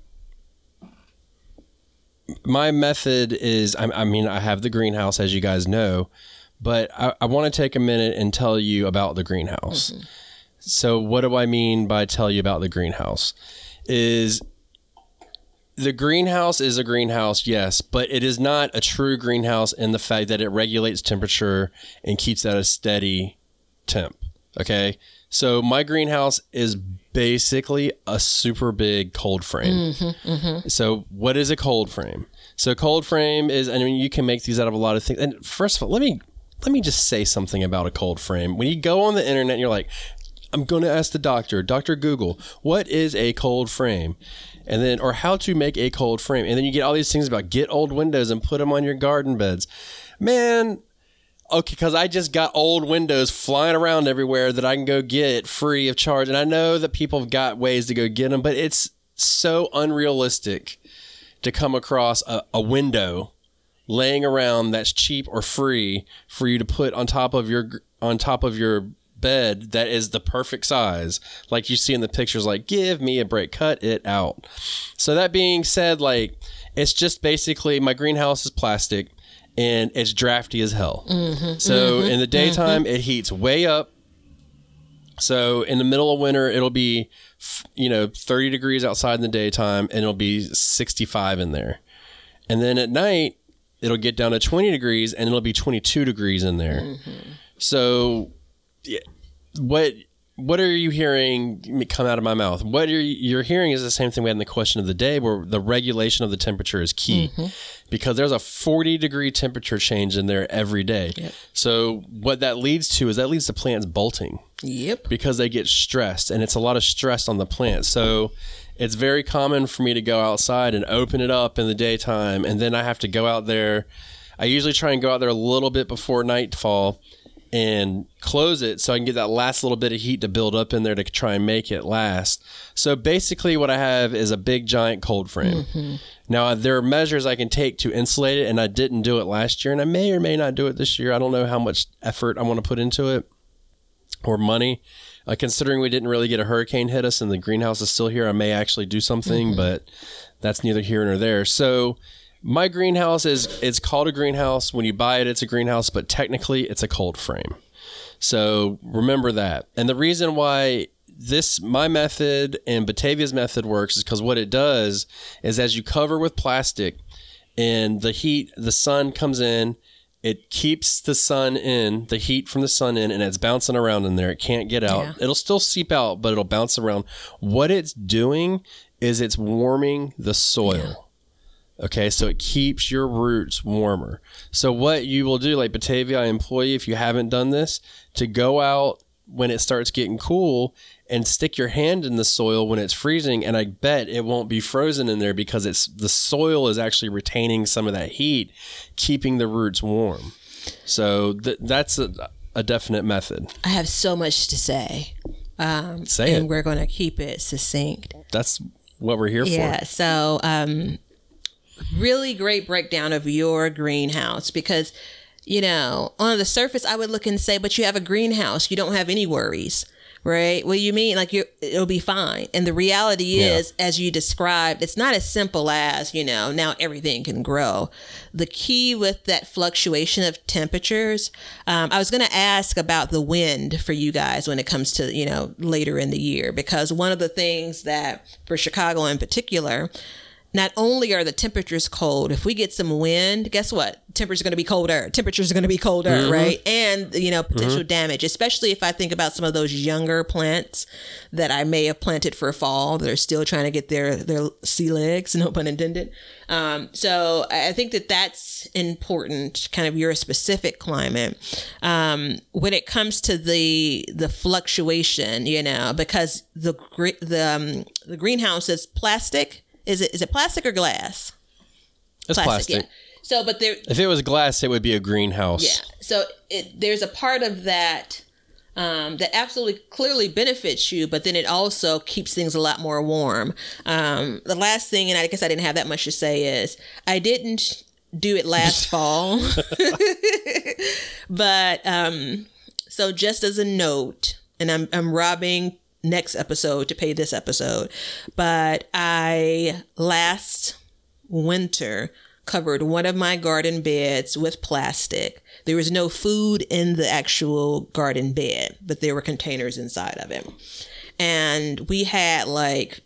my method is. I, I mean, I have the greenhouse, as you guys know, but I, I want to take a minute and tell you about the greenhouse. Mm-hmm. So, what do I mean by tell you about the greenhouse? Is the greenhouse is a greenhouse, yes, but it is not a true greenhouse in the fact that it regulates temperature and keeps at a steady temp. Okay. So my greenhouse is basically a super big cold frame. Mm-hmm, mm-hmm. So what is a cold frame? So cold frame is I mean you can make these out of a lot of things. And first of all, let me let me just say something about a cold frame. When you go on the internet and you're like, I'm going to ask the doctor, Dr. Google, what is a cold frame? And then, or how to make a cold frame. And then you get all these things about get old windows and put them on your garden beds. Man, okay, because I just got old windows flying around everywhere that I can go get free of charge, and I know that people have got ways to go get them, but it's so unrealistic to come across a, a window laying around that's cheap or free for you to put on top of your on top of your bed that is the perfect size like you see in the pictures like give me a break cut it out. So that being said like it's just basically my greenhouse is plastic and it's drafty as hell. Mm-hmm. So mm-hmm. in the daytime mm-hmm. it heats way up. So in the middle of winter it'll be you know 30 degrees outside in the daytime and it'll be 65 in there. And then at night it'll get down to 20 degrees and it'll be 22 degrees in there. So yeah, what what are you hearing come out of my mouth what are you, you're hearing is the same thing we had in the question of the day where the regulation of the temperature is key mm-hmm. because there's a 40 degree temperature change in there every day so what that leads to is that leads to plants bolting Yep. because they get stressed and it's a lot of stress on the plant. So it's very common for me to go outside and open it up in the daytime and then I have to go out there. I usually try and go out there a little bit before nightfall and close it so I can get that last little bit of heat to build up in there to try and make it last. So basically what I have is a big giant cold frame. Now there are measures I can take to insulate it and I didn't do it last year and I may or may not do it this year. I don't know how much effort I want to put into it or money. Uh, considering we didn't really get a hurricane hit us and the greenhouse is still here, I may actually do something, but that's neither here nor there. So my greenhouse is it's called a greenhouse. When you buy it, it's a greenhouse, but technically it's a cold frame. So remember that. And the reason why this my method and Batavia's method works is because what it does is as you cover with plastic and the heat, the sun comes in, it keeps the sun in, the heat from the sun in, and it's bouncing around in there. It can't get out. Yeah. It'll still seep out, but it'll bounce around. What it's doing is it's warming the soil. Okay, so it keeps your roots warmer. So what you will do, like Batavia, I employ you if you haven't done this, to go out when it starts getting cool and stick your hand in the soil when it's freezing, and I bet it won't be frozen in there because it's the soil is actually retaining some of that heat, keeping the roots warm. So th- that's a, a definite method. I have so much to say. Um, Say and it. we're going to keep it succinct. That's what we're here Yeah. for. Yeah. So, um, really great breakdown of your greenhouse because, you know, on the surface, I would look and say, but you have a greenhouse, you don't have any worries. Right? What do you mean? Like you, it'll be fine. And the reality Yeah. is, as you described, it's not as simple as you know. Now everything can grow. The key with that fluctuation of temperatures. Um, I was going to ask about the wind for you guys when it comes to you know later in the year because one of the things that for Chicago in particular not only are the temperatures cold, if we get some wind, guess what? Temperatures are going to be colder. Temperatures are going to be colder, right? And, you know, potential damage, especially if I think about some of those younger plants that I may have planted for fall that are still trying to get their, their sea legs, no pun intended. Um, so I I think that that's important, kind of your specific climate. Um, when it comes to the, the fluctuation, you know, because the, the, um, the greenhouse is plastic. Is it is it plastic or glass? It's plastic. Yeah. So, but there, If it was glass, it would be a greenhouse. yeah. So it, there's a part of that um, that absolutely clearly benefits you, but then it also keeps things a lot more warm. Um, the last thing, and I guess I didn't have that much to say, is I didn't do it last fall, but um, so just as a note, and I'm I'm robbing next episode to pay this episode, but I last winter covered one of my garden beds with plastic. There was no food in the actual garden bed, but there were containers inside of it. And we had like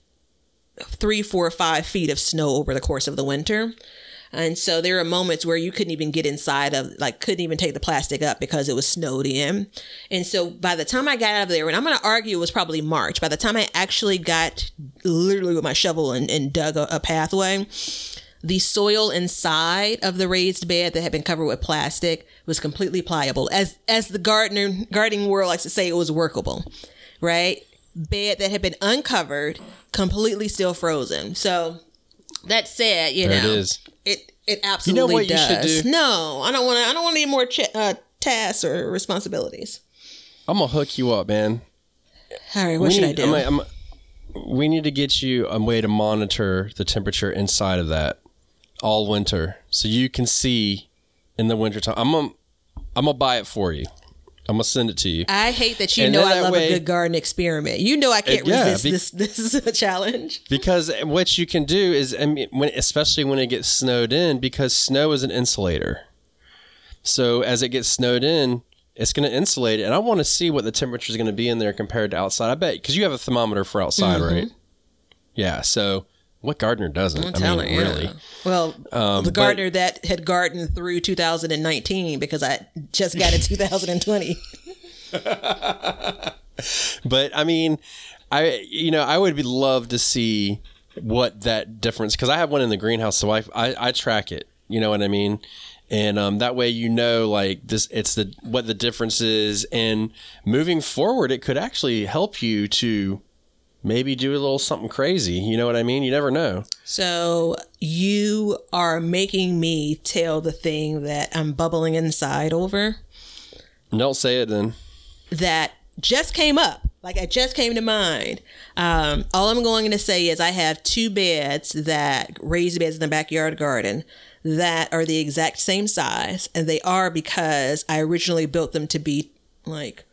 three, four, five feet of snow over the course of the winter. And so there are moments where you couldn't even get inside of, like, couldn't even take the plastic up because it was snowed in. And so by the time I got out of there, and I'm going to argue it was probably March, by the time I actually got literally with my shovel and, and dug a, a pathway, the soil inside of the raised bed that had been covered with plastic was completely pliable. As as the gardener gardening world likes to say, it was workable, right? Bed that had been uncovered, completely still frozen. So that said, you There know, it is. It absolutely what you does. should do? No, I don't want to. I don't want any more ch- uh, tasks or responsibilities. I'm gonna hook you up, man. All right, what we should need, I do? I'm, I'm, we need to get you a way to monitor the temperature inside of that all winter, so you can see in the wintertime. I'm gonna, I'm gonna buy it for you. I'm gonna send it to you. I hate that you And know I love way- a good garden experiment. You know I can't yeah, resist be- this. This is a challenge. Because what you can do is, I mean, when, especially when it gets snowed in, because snow is an insulator. So as it gets snowed in, it's going to insulate it. And I want to see what the temperature is going to be in there compared to outside. I bet, because you have a thermometer for outside, mm-hmm. right? Yeah. So what gardener doesn't? I mean, you. really. Well, Um, the but- gardener that had gardened through 2019 because I just got it 2020. But I mean, I you know I would be love to see what that difference because I have one in the greenhouse, so I, I I track it. You know what I mean? And um, that way you know like this it's the what the difference is, and moving forward, it could actually help you to maybe do a little something crazy. You know what I mean? You never know. So you are making me tell the thing that I'm bubbling inside over Don't say it then. that just came up. Like it just came to mind. Um, all I'm going to say is I have two beds that raised beds in the backyard garden that are the exact same size, and they are because I originally built them to be like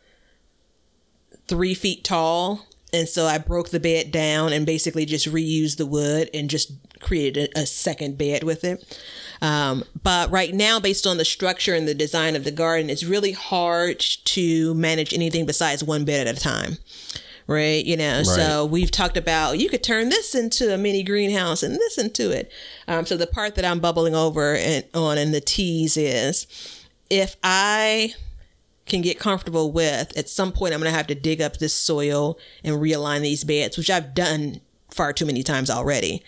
three feet tall. And so I broke the bed down and basically just reused the wood and just created a, a second bed with it. Um, but right now, based on the structure and the design of the garden, it's really hard to manage anything besides one bed at a time. Right. You know, so we've talked about you could turn this into a mini greenhouse and this into it. Um, so the part that I'm bubbling over and on in the tease is if I can get comfortable with, at some point I'm going to have to dig up this soil and realign these beds, which I've done far too many times already.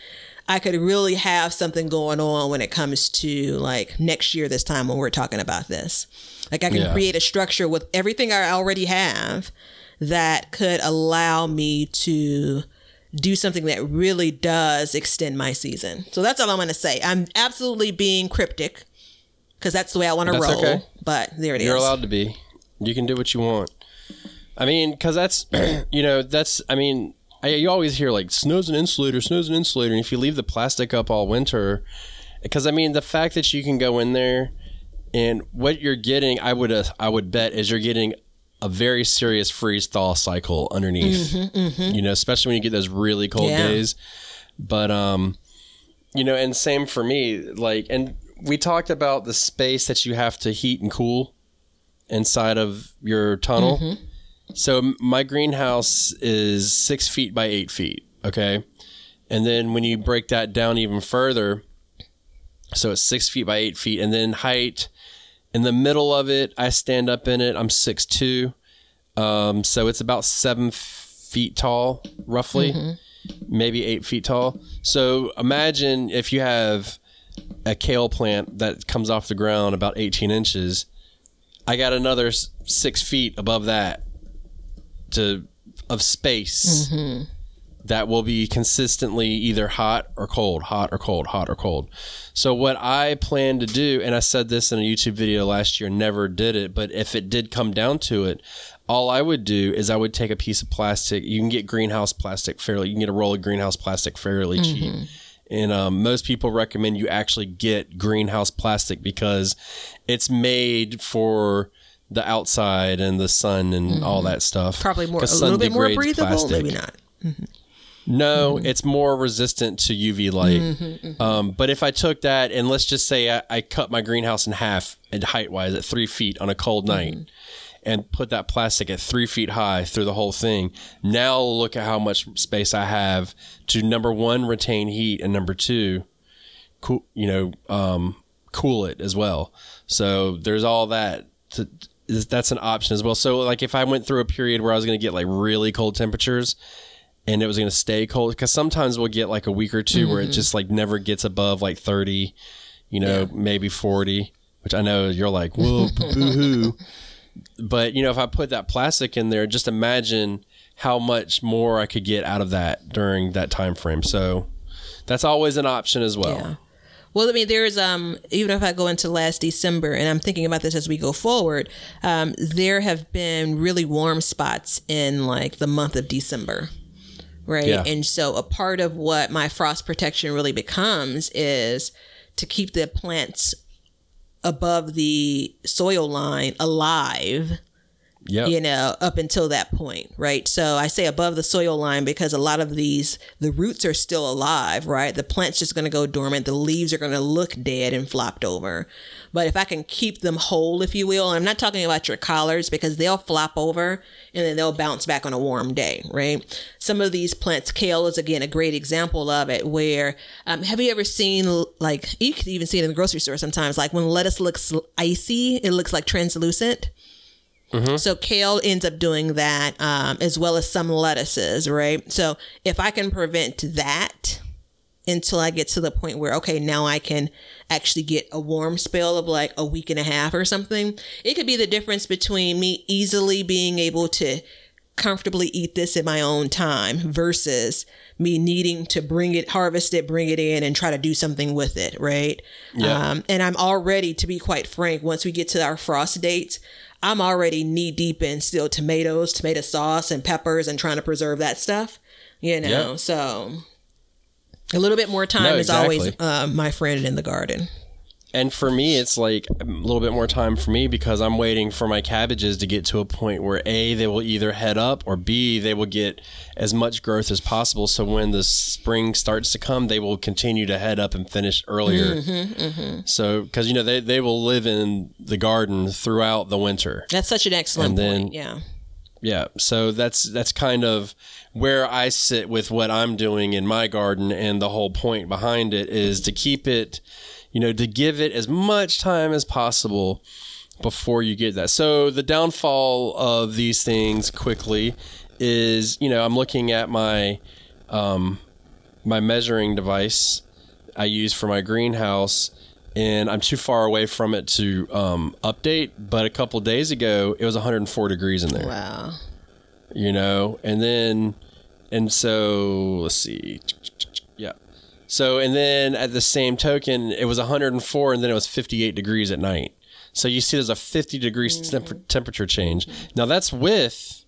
I could really have something going on when it comes to like next year, this time when we're talking about this. Like I can Yeah. create a structure with everything I already have that could allow me to do something that really does extend my season. So that's all I'm going to say. I'm absolutely being cryptic because that's the way I want to roll. okay. But there it is. You're allowed to be. You can do what you want. I mean, because that's, you know, that's, I mean, I, you always hear like snow's an insulator, snow's an insulator. And if you leave the plastic up all winter, because I mean, the fact that you can go in there and what you're getting, I would, uh, I would bet is you're getting a very serious freeze thaw cycle underneath, you know, especially when you get those really cold Yeah. days. But, um, you know, and same for me, like, and we talked about the space that you have to heat and cool inside of your tunnel. So my greenhouse is six feet by eight feet. Okay. And then when you break that down even further, so it's six feet by eight feet, and then height in the middle of it, I stand up in it. I'm six two, um, so it's about seven feet tall, roughly, maybe eight feet tall. So imagine if you have a kale plant that comes off the ground about 18 inches. I got another six feet above that to of space mm-hmm. that will be consistently either hot or cold, hot or cold, hot or cold. So what I plan to do, and I said this in a YouTube video last year, never did it, but if it did come down to it, all I would do is I would take a piece of plastic. You can get greenhouse plastic fairly. You can get a roll of greenhouse plastic fairly cheap. Mm-hmm. And um, most people recommend you actually get greenhouse plastic because it's made for the outside and the sun and all mm-hmm. that stuff. Probably more, a little bit more breathable, plastic. maybe not. Mm-hmm. No, mm-hmm. it's more resistant to UV light. Um, but if I took that and let's just say I, I cut my greenhouse in half and height wise at three feet on a cold night and put that plastic at three feet high through the whole thing, now look at how much space I have to number one, retain heat, and number two, cool, you know, um, cool it as well. So there's all that. To, that's an option as well. So like if I went through a period where I was going to get like really cold temperatures and it was going to stay cold because sometimes we'll get like a week or 2 where it just like never gets above like 30 you know maybe 40 which i know you're like whoa boo hoo but you know if i put that plastic in there just imagine how much more i could get out of that during that time frame so that's always an option as well Yeah. Well, I mean, there's um even if I go into last December and I'm thinking about this as we go forward, um, there have been really warm spots in like the month of December. Right. Yeah. And so a part of what my frost protection really becomes is to keep the plants above the soil line alive Yep. you know, up until that point, right? So I say above the soil line because a lot of these, the roots are still alive, right? The plant's just going to go dormant. The leaves are going to look dead and flopped over. But if I can keep them whole, if you will, I'm not talking about your collards because they'll flop over and then they'll bounce back on a warm day, right? Some of these plants, kale is again a great example of it. Where um, have you ever seen like you could even see it in the grocery store sometimes, like when lettuce looks icy, it looks like translucent. So kale ends up doing that, um, as well as some lettuces, right? So if I can prevent that until I get to the point where okay, now I can actually get a warm spell of like a week and a half or something, it could be the difference between me easily being able to comfortably eat this in my own time versus me needing to bring it, harvest it, bring it in, and try to do something with it, right? Yeah. Um, and I'm already, to be quite frank, once we get to our frost dates, I'm already knee deep in still tomatoes, tomato sauce, and peppers, and trying to preserve that stuff. You know, so a little bit more time No, is always uh, my friend in the garden. And for me, it's like a little bit more time for me because I'm waiting for my cabbages to get to a point where A, they will either head up or B, they will get as much growth as possible. So when the spring starts to come, they will continue to head up and finish earlier. Mm-hmm, mm-hmm. So, because, you know, they, they will live in the garden throughout the winter. That's such an excellent And then- point. Yeah. Yeah, so that's that's kind of where I sit with what I'm doing in my garden, and the whole point behind it is to keep it, you know, to give it as much time as possible before you get that. So the downfall of these things quickly is, you know, I'm looking at my um, my measuring device I use for my greenhouse, and I'm too far away from it to um, update. But a couple days ago, it was 104 degrees in there Wow. you know and then and so let's see so and then at the same token it was 104 and then it was 58 degrees at night. So you see there's a 50 degrees temp- mm-hmm. temperature change. Now that's with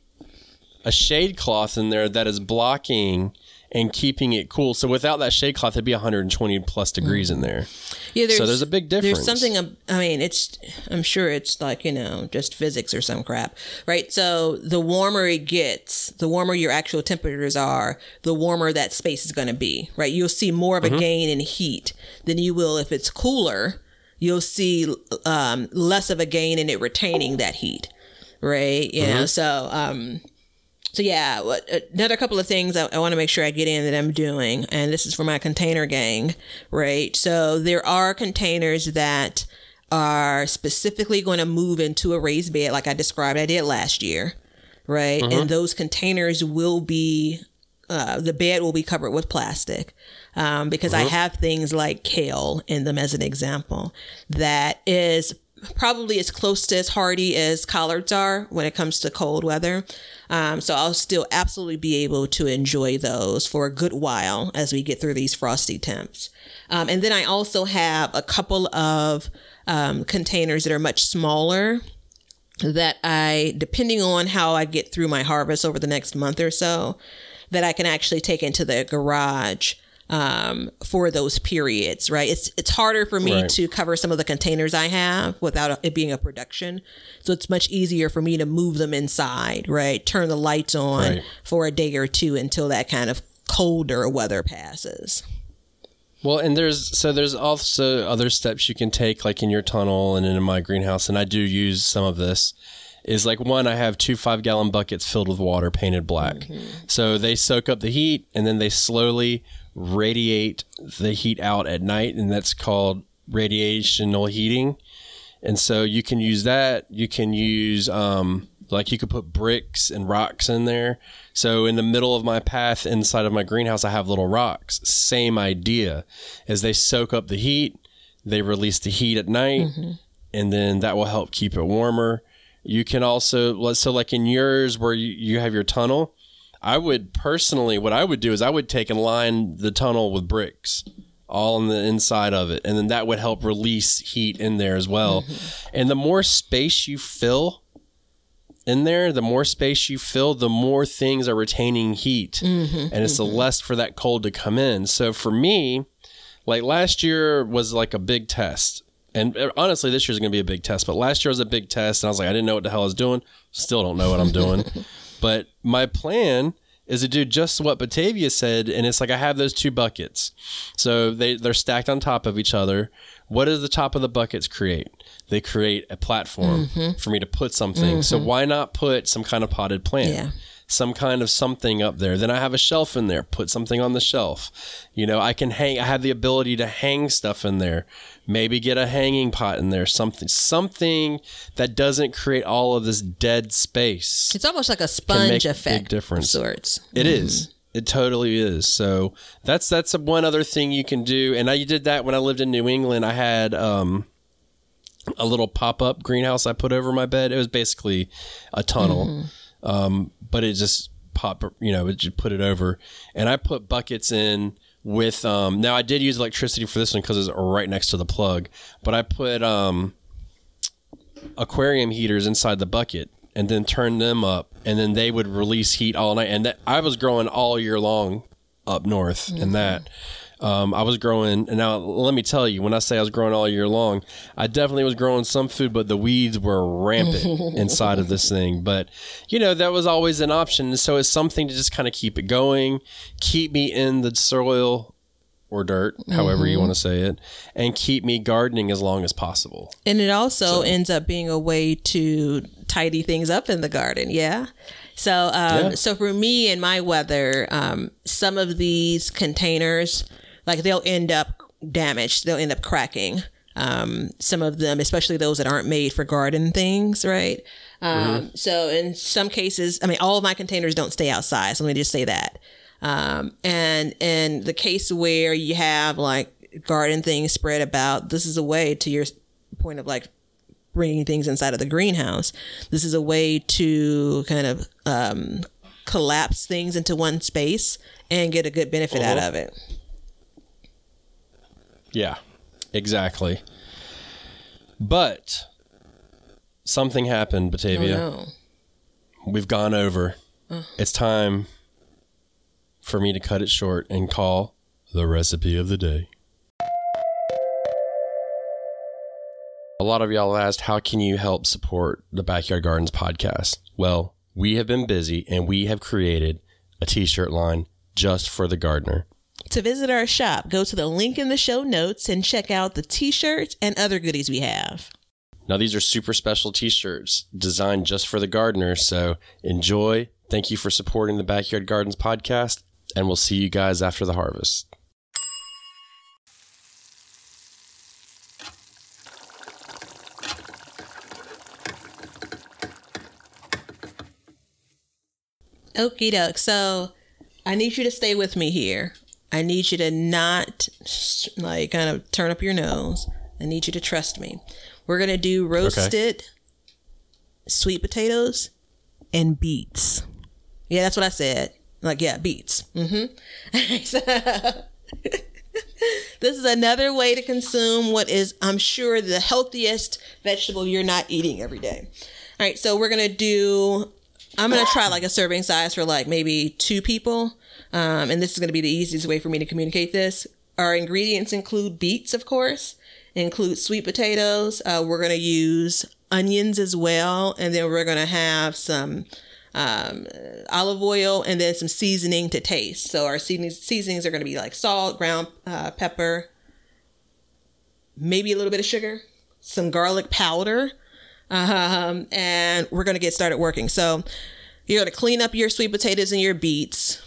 a shade cloth in there that is blocking and keeping it cool so without that shade cloth it'd be 120 plus degrees in there Yeah, there's, So there's a big difference. There's something. I mean, it's. I'm sure it's like you know, just physics or some crap, right? So the warmer it gets, the warmer your actual temperatures are, the warmer that space is going to be, right? You'll see more of a Mm-hmm. gain in heat than you will if it's cooler. You'll see um, less of a gain in it retaining that heat, right? You Mm-hmm. know, so um, so yeah, what, another couple of things I, I want to make sure I get in that I'm doing, and this is for my container gang, right? So there are containers that are specifically going to move into a raised bed, like I described I did last year, right? And those containers will be, uh, the bed will be covered with plastic. Um, because I have things like kale in them as an example that is probably as close to as hardy as collards are when it comes to cold weather. Um, so I'll still absolutely be able to enjoy those for a good while as we get through these frosty temps. Um, and then I also have a couple of um, containers that are much smaller that I, depending on how I get through my harvest over the next month or so, that I can actually take into the garage um, for those periods, right? It's it's harder for me Right. to cover some of the containers I have without it being a production, so it's much easier for me to move them inside, right? Turn the lights on Right. for a day or two until that kind of colder weather passes. Well, and there's so there's also other steps you can take, like in your tunnel and in my greenhouse, and I do use some of this. Is like one, I have two five gallon buckets filled with water painted black, so they soak up the heat and then they slowly radiate the heat out at night, and that's called radiational heating. And so you can use that. You can use um, like you could put bricks and rocks in there. So in the middle of my path inside of my greenhouse, I have little rocks. Same idea, as they soak up the heat, they release the heat at night, and then that will help keep it warmer. You can also so like in yours where you, you have your tunnel. I would personally, what I would do is I would take and line the tunnel with bricks all on the inside of it. And then that would help release heat in there as well. Mm-hmm. And the more space you fill in there, the more space you fill, the more things are retaining heat. Mm-hmm. and it's the mm-hmm. less for that cold to come in. So for me, like last year was like a big test. And uh, honestly, this year's going to be a big test. But last year was a big test. And I was like, I didn't know what the hell I was doing. Still don't know what I'm doing. but my plan is to do just what Batavia said. And it's like I have those two buckets. So they, they're stacked on top of each other. What does the top of the buckets create? They create a platform mm-hmm. for me to put something. So mm-hmm. why not put some kind of potted plant? Yeah. Some kind of something up there. Then I have a shelf in there. Put something on the shelf. You know, I can hang. I have the ability to hang stuff in there. Maybe get a hanging pot in there. Something, something that doesn't create all of this dead space. It's almost like a sponge a big effect difference. sorts. It is. It totally is. So that's that's one other thing you can do. And I did that when I lived in New England. I had um, a little pop up greenhouse I put over my bed. It was basically a tunnel, um, but it just pop. You know, it just put it over, and I put buckets in with. Um, now I did use electricity for this one because it's right next to the plug, but I put um, aquarium heaters inside the bucket and then turn them up and then they would release heat all night and that I was growing all year long up north in that um, I was growing and now let me tell you when I say I was growing all year long I definitely was growing some food but the weeds were rampant inside of this thing but you know that was always an option so it's something to just kind of keep it going keep me in the soil or dirt however you want to say it and keep me gardening as long as possible And it also ends up being a way to tidy things up in the garden. Yeah. So, um, Yeah. so for me and my weather, um, some of these containers, like they'll end up damaged. They'll end up cracking. Um, some of them, especially those that aren't made for garden things, right? Um, So in some cases, I mean, all of my containers don't stay outside. So let me just say that. Um, and in the case where you have like garden things spread about, this is a way to your point of like bringing things inside of the greenhouse. This is a way to kind of um, collapse things into one space and get a good benefit out of it. Yeah, exactly. But something happened, Oh, Batavia. no. We've gone over. It's time for me to cut it short and call the recipe of the day. A lot of y'all asked, how can you help support the Backyard Gardens podcast? Well, we have been busy and we have created a t shirt line just for the gardener. To visit our shop, go to the link in the show notes and check out the t shirts and other goodies we have. Now, these are super special t shirts designed just for the gardener. So enjoy. Thank you for supporting the Backyard Gardens podcast, and we'll see you guys after the harvest. Okie doke. So I need you to stay with me here. I need you to not like kind of turn up your nose. I need you to trust me. We're gonna do roasted sweet potatoes and beets. Yeah, that's what I said. Like, yeah, beets. Mm-hmm. this is another way to consume what is, I'm sure, the healthiest vegetable you're not eating every day. All right, so we're gonna do. I'm gonna try like a serving size for like maybe two people, um, and this is gonna be the easiest way for me to communicate this. Our ingredients include beets, of course, include sweet potatoes. Uh, we're gonna use onions as well, and then we're gonna have some um, olive oil and then some seasoning to taste. So our seasonings, seasonings are going to be like salt, ground uh, pepper, maybe a little bit of sugar, some garlic powder, um, and we're going to get started working. So you're going to clean up your sweet potatoes and your beets.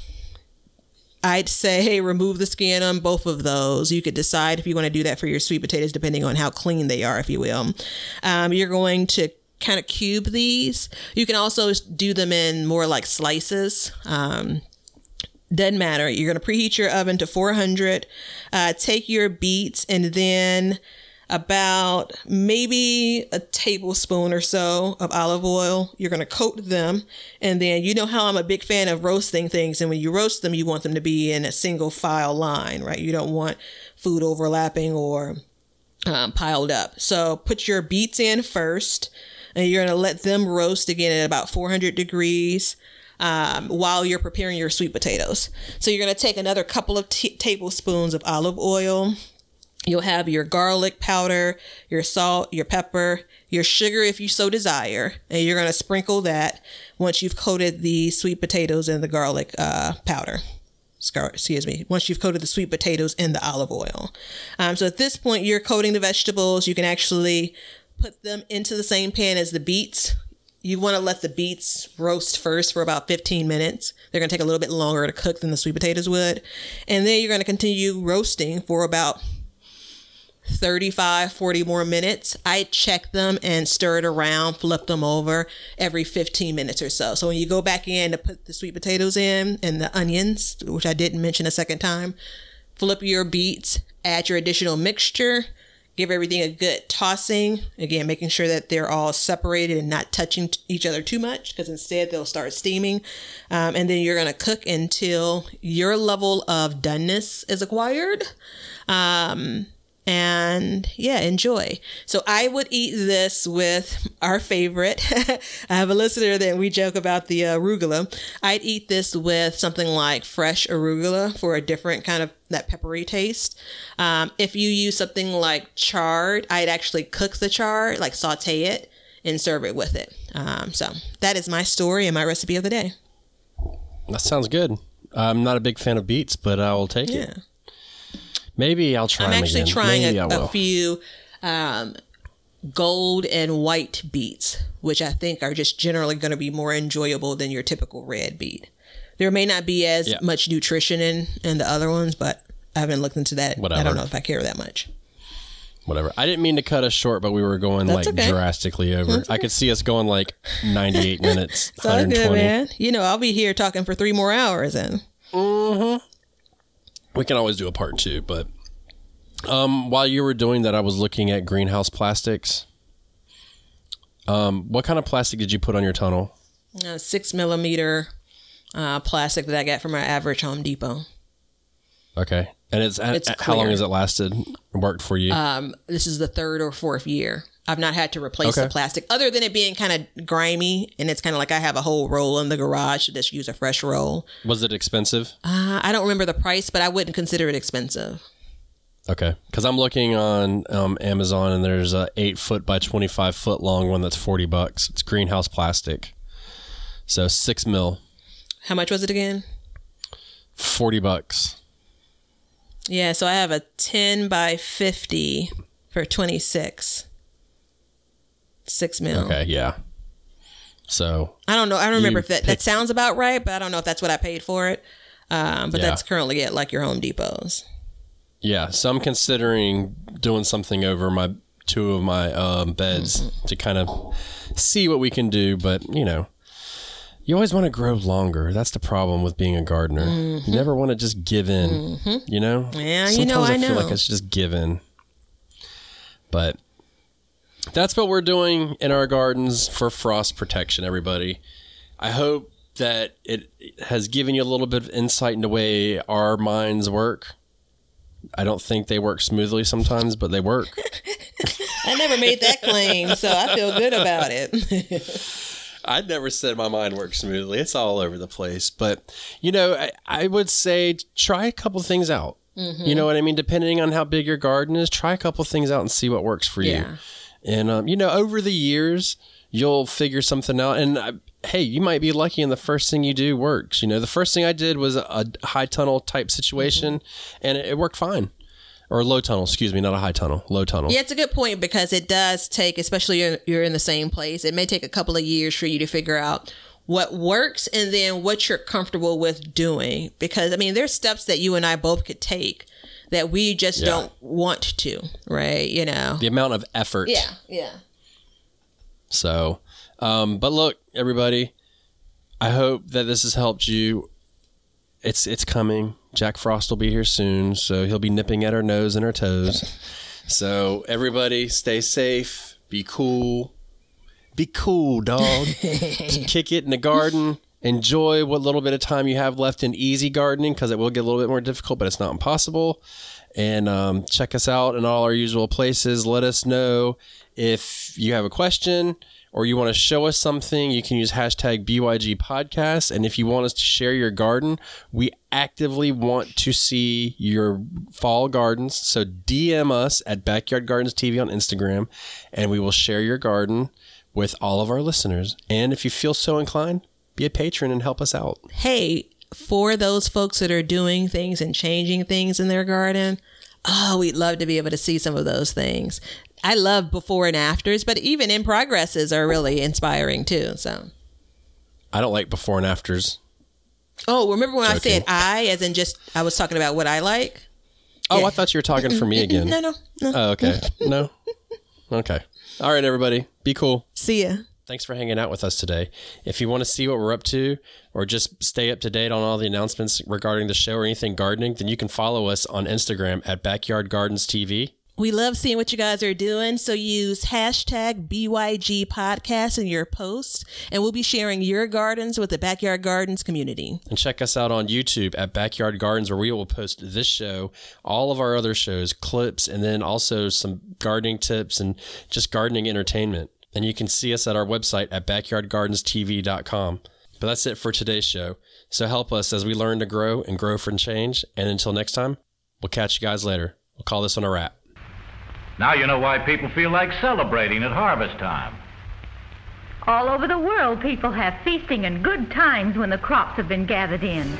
I'd say remove the skin on both of those. You could decide if you want to do that for your sweet potatoes, depending on how clean they are, if you will. Um, you're going to kind of cube these. You can also do them in more like slices. Um, doesn't matter. You're going to preheat your oven to 400. Uh, take your beets and then about maybe a tablespoon or so of olive oil. You're going to coat them. And then you know how I'm a big fan of roasting things. And when you roast them, you want them to be in a single file line, right? You don't want food overlapping or um, piled up. So put your beets in first. And you're going to let them roast again at about 400 degrees um, while you're preparing your sweet potatoes. So you're going to take another couple of t- tablespoons of olive oil. You'll have your garlic powder, your salt, your pepper, your sugar if you so desire, and you're going to sprinkle that once you've coated the sweet potatoes in the garlic uh, powder. Excuse me. Once you've coated the sweet potatoes in the olive oil. Um, so at this point, you're coating the vegetables. You can actually put them into the same pan as the beets you want to let the beets roast first for about 15 minutes. They're going to take a little bit longer to cook than the sweet potatoes would. And then you're going to continue roasting for about 35, 40 more minutes. I check them and stir it around, flip them over every 15 minutes or so. So when you go back in to put the sweet potatoes in and the onions, which I didn't mention a second time, flip your beets, add your additional mixture give everything a good tossing. Again, making sure that they're all separated and not touching each other too much because instead they'll start steaming. Um, and then you're going to cook until your level of doneness is acquired. Um, and yeah, enjoy. So I would eat this with our favorite. I have a listener that we joke about the uh, arugula. I'd eat this with something like fresh arugula for a different kind of that peppery taste. Um, if you use something like chard, I'd actually cook the chard, like saute it and serve it with it. Um, so that is my story and my recipe of the day. That sounds good. I'm not a big fan of beets, but I will take Yeah. it. Maybe I'll try. I'm actually again. trying Maybe a, a few um, gold and white beets, which I think are just generally going to be more enjoyable than your typical red beet. There may not be as Yeah. much nutrition in in the other ones, but I haven't looked into that. I don't know if I care that much. Whatever. I didn't mean to cut us short, but we were going That's like okay. drastically over. I could see us going like 98 minutes, It's all good, 120. man. You know, I'll be here talking for three more hours, and We can always do a part two, but um, while you were doing that, I was looking at greenhouse plastics. Um, what kind of plastic did you put on your tunnel? uh, six millimeter uh, plastic that I got from our average Home Depot. Okay, and it's, It's how long has it lasted? Worked for you? Um, this is the third or fourth year. I've not had to replace Okay. the plastic, other than it being kind of grimy, and it's kind of like I have a whole roll in the garage to just use a fresh roll. was it expensive? Uh, I don't remember the price, but I wouldn't consider it expensive. Okay, because I'm looking on um, Amazon and there's a eight foot by twenty five foot long one that's forty bucks. It's greenhouse plastic, so six mil, How much was it again? forty bucks. Yeah, so I have a 10 by 50 for 26. Six mil. Okay, yeah. So I don't know. I don't remember if that, pick- that sounds about right, but I don't know if that's what I paid for it. Um, but Yeah. that's currently at like your Home Depots. yeah, so I'm considering doing something over my two of my um, beds to kind of see what we can do. But you know, you always want to grow longer. That's the problem with being a gardener. You never want to just give in. You know. Yeah, you know, Sometimes I feel like it's just given. But that's what we're doing in our gardens for frost protection. Everybody, I hope that it has given you a little bit of insight into the way our minds work. I don't think they work smoothly sometimes, but they work. I never made that claim, so I feel good about it. I'd never said my mind works smoothly. It's all over the place. But, you know, I, I would say try a couple things out. Mm-hmm. You know what I mean? Depending on how big your garden is, try a couple things out and see what works for you. And, um, you know, over the years, you'll figure something out. And, uh, hey, you might be lucky and the first thing you do works. You know, the first thing I did was a, a high tunnel type situation Mm-hmm. and it, it worked fine. Or low tunnel, excuse me, not a high tunnel, low tunnel. Yeah, it's a good point because it does take, especially you're, you're in the same place, it may take a couple of years for you to figure out what works and then what you're comfortable with doing. Because, I mean, there's steps that you and I both could take that we just Yeah. don't want to, right? You know? The amount of effort. Yeah, yeah. So, um, but look, everybody, I hope that this has helped you. It's it's coming. Jack Frost will be here soon, so he'll be nipping at our nose and our toes. So everybody, stay safe. Be cool. Be cool, dog. Kick it in the garden. Enjoy what little bit of time you have left in easy gardening because it will get a little bit more difficult, but it's not impossible. And um, check us out in all our usual places. Let us know if you have a question or you want to show us something, you can use hashtag BYG podcast. And if you want us to share your garden, we actively want to see your fall gardens. So DM us at Backyard Gardens TV on Instagram, and we will share your garden with all of our listeners. And if you feel so inclined, be a patron and help us out. Hey, for those folks that are doing things and changing things in their garden, oh, we'd love to be able to see some of those things. I love before and afters, but even in progresses are really inspiring too. So I don't like before and afters. Oh, remember when I said I, as in just I was talking about what I like? Oh, Yeah. I thought you were talking for me again. No, no, no. Oh, okay. No. Okay. All right, everybody. Be cool. See ya. Thanks for hanging out with us today. If you want to see what we're up to or just stay up to date on all the announcements regarding the show or anything gardening, then you can follow us on Instagram at Backyard Gardens TV. We love seeing what you guys are doing. So use hashtag BYG podcast in your posts, and we'll be sharing your gardens with the Backyard Gardens community. And check us out on YouTube at Backyard Gardens, where we will post this show, all of our other shows, clips, and then also some gardening tips and just gardening entertainment. And you can see us at our website at backyardgardenstv.com. But that's it for today's show. So help us as we learn to grow and grow for change. And until next time, we'll catch you guys later. We'll call this one a wrap. Now you know why people feel like celebrating at harvest time. All over the world, people have feasting and good times when the crops have been gathered in.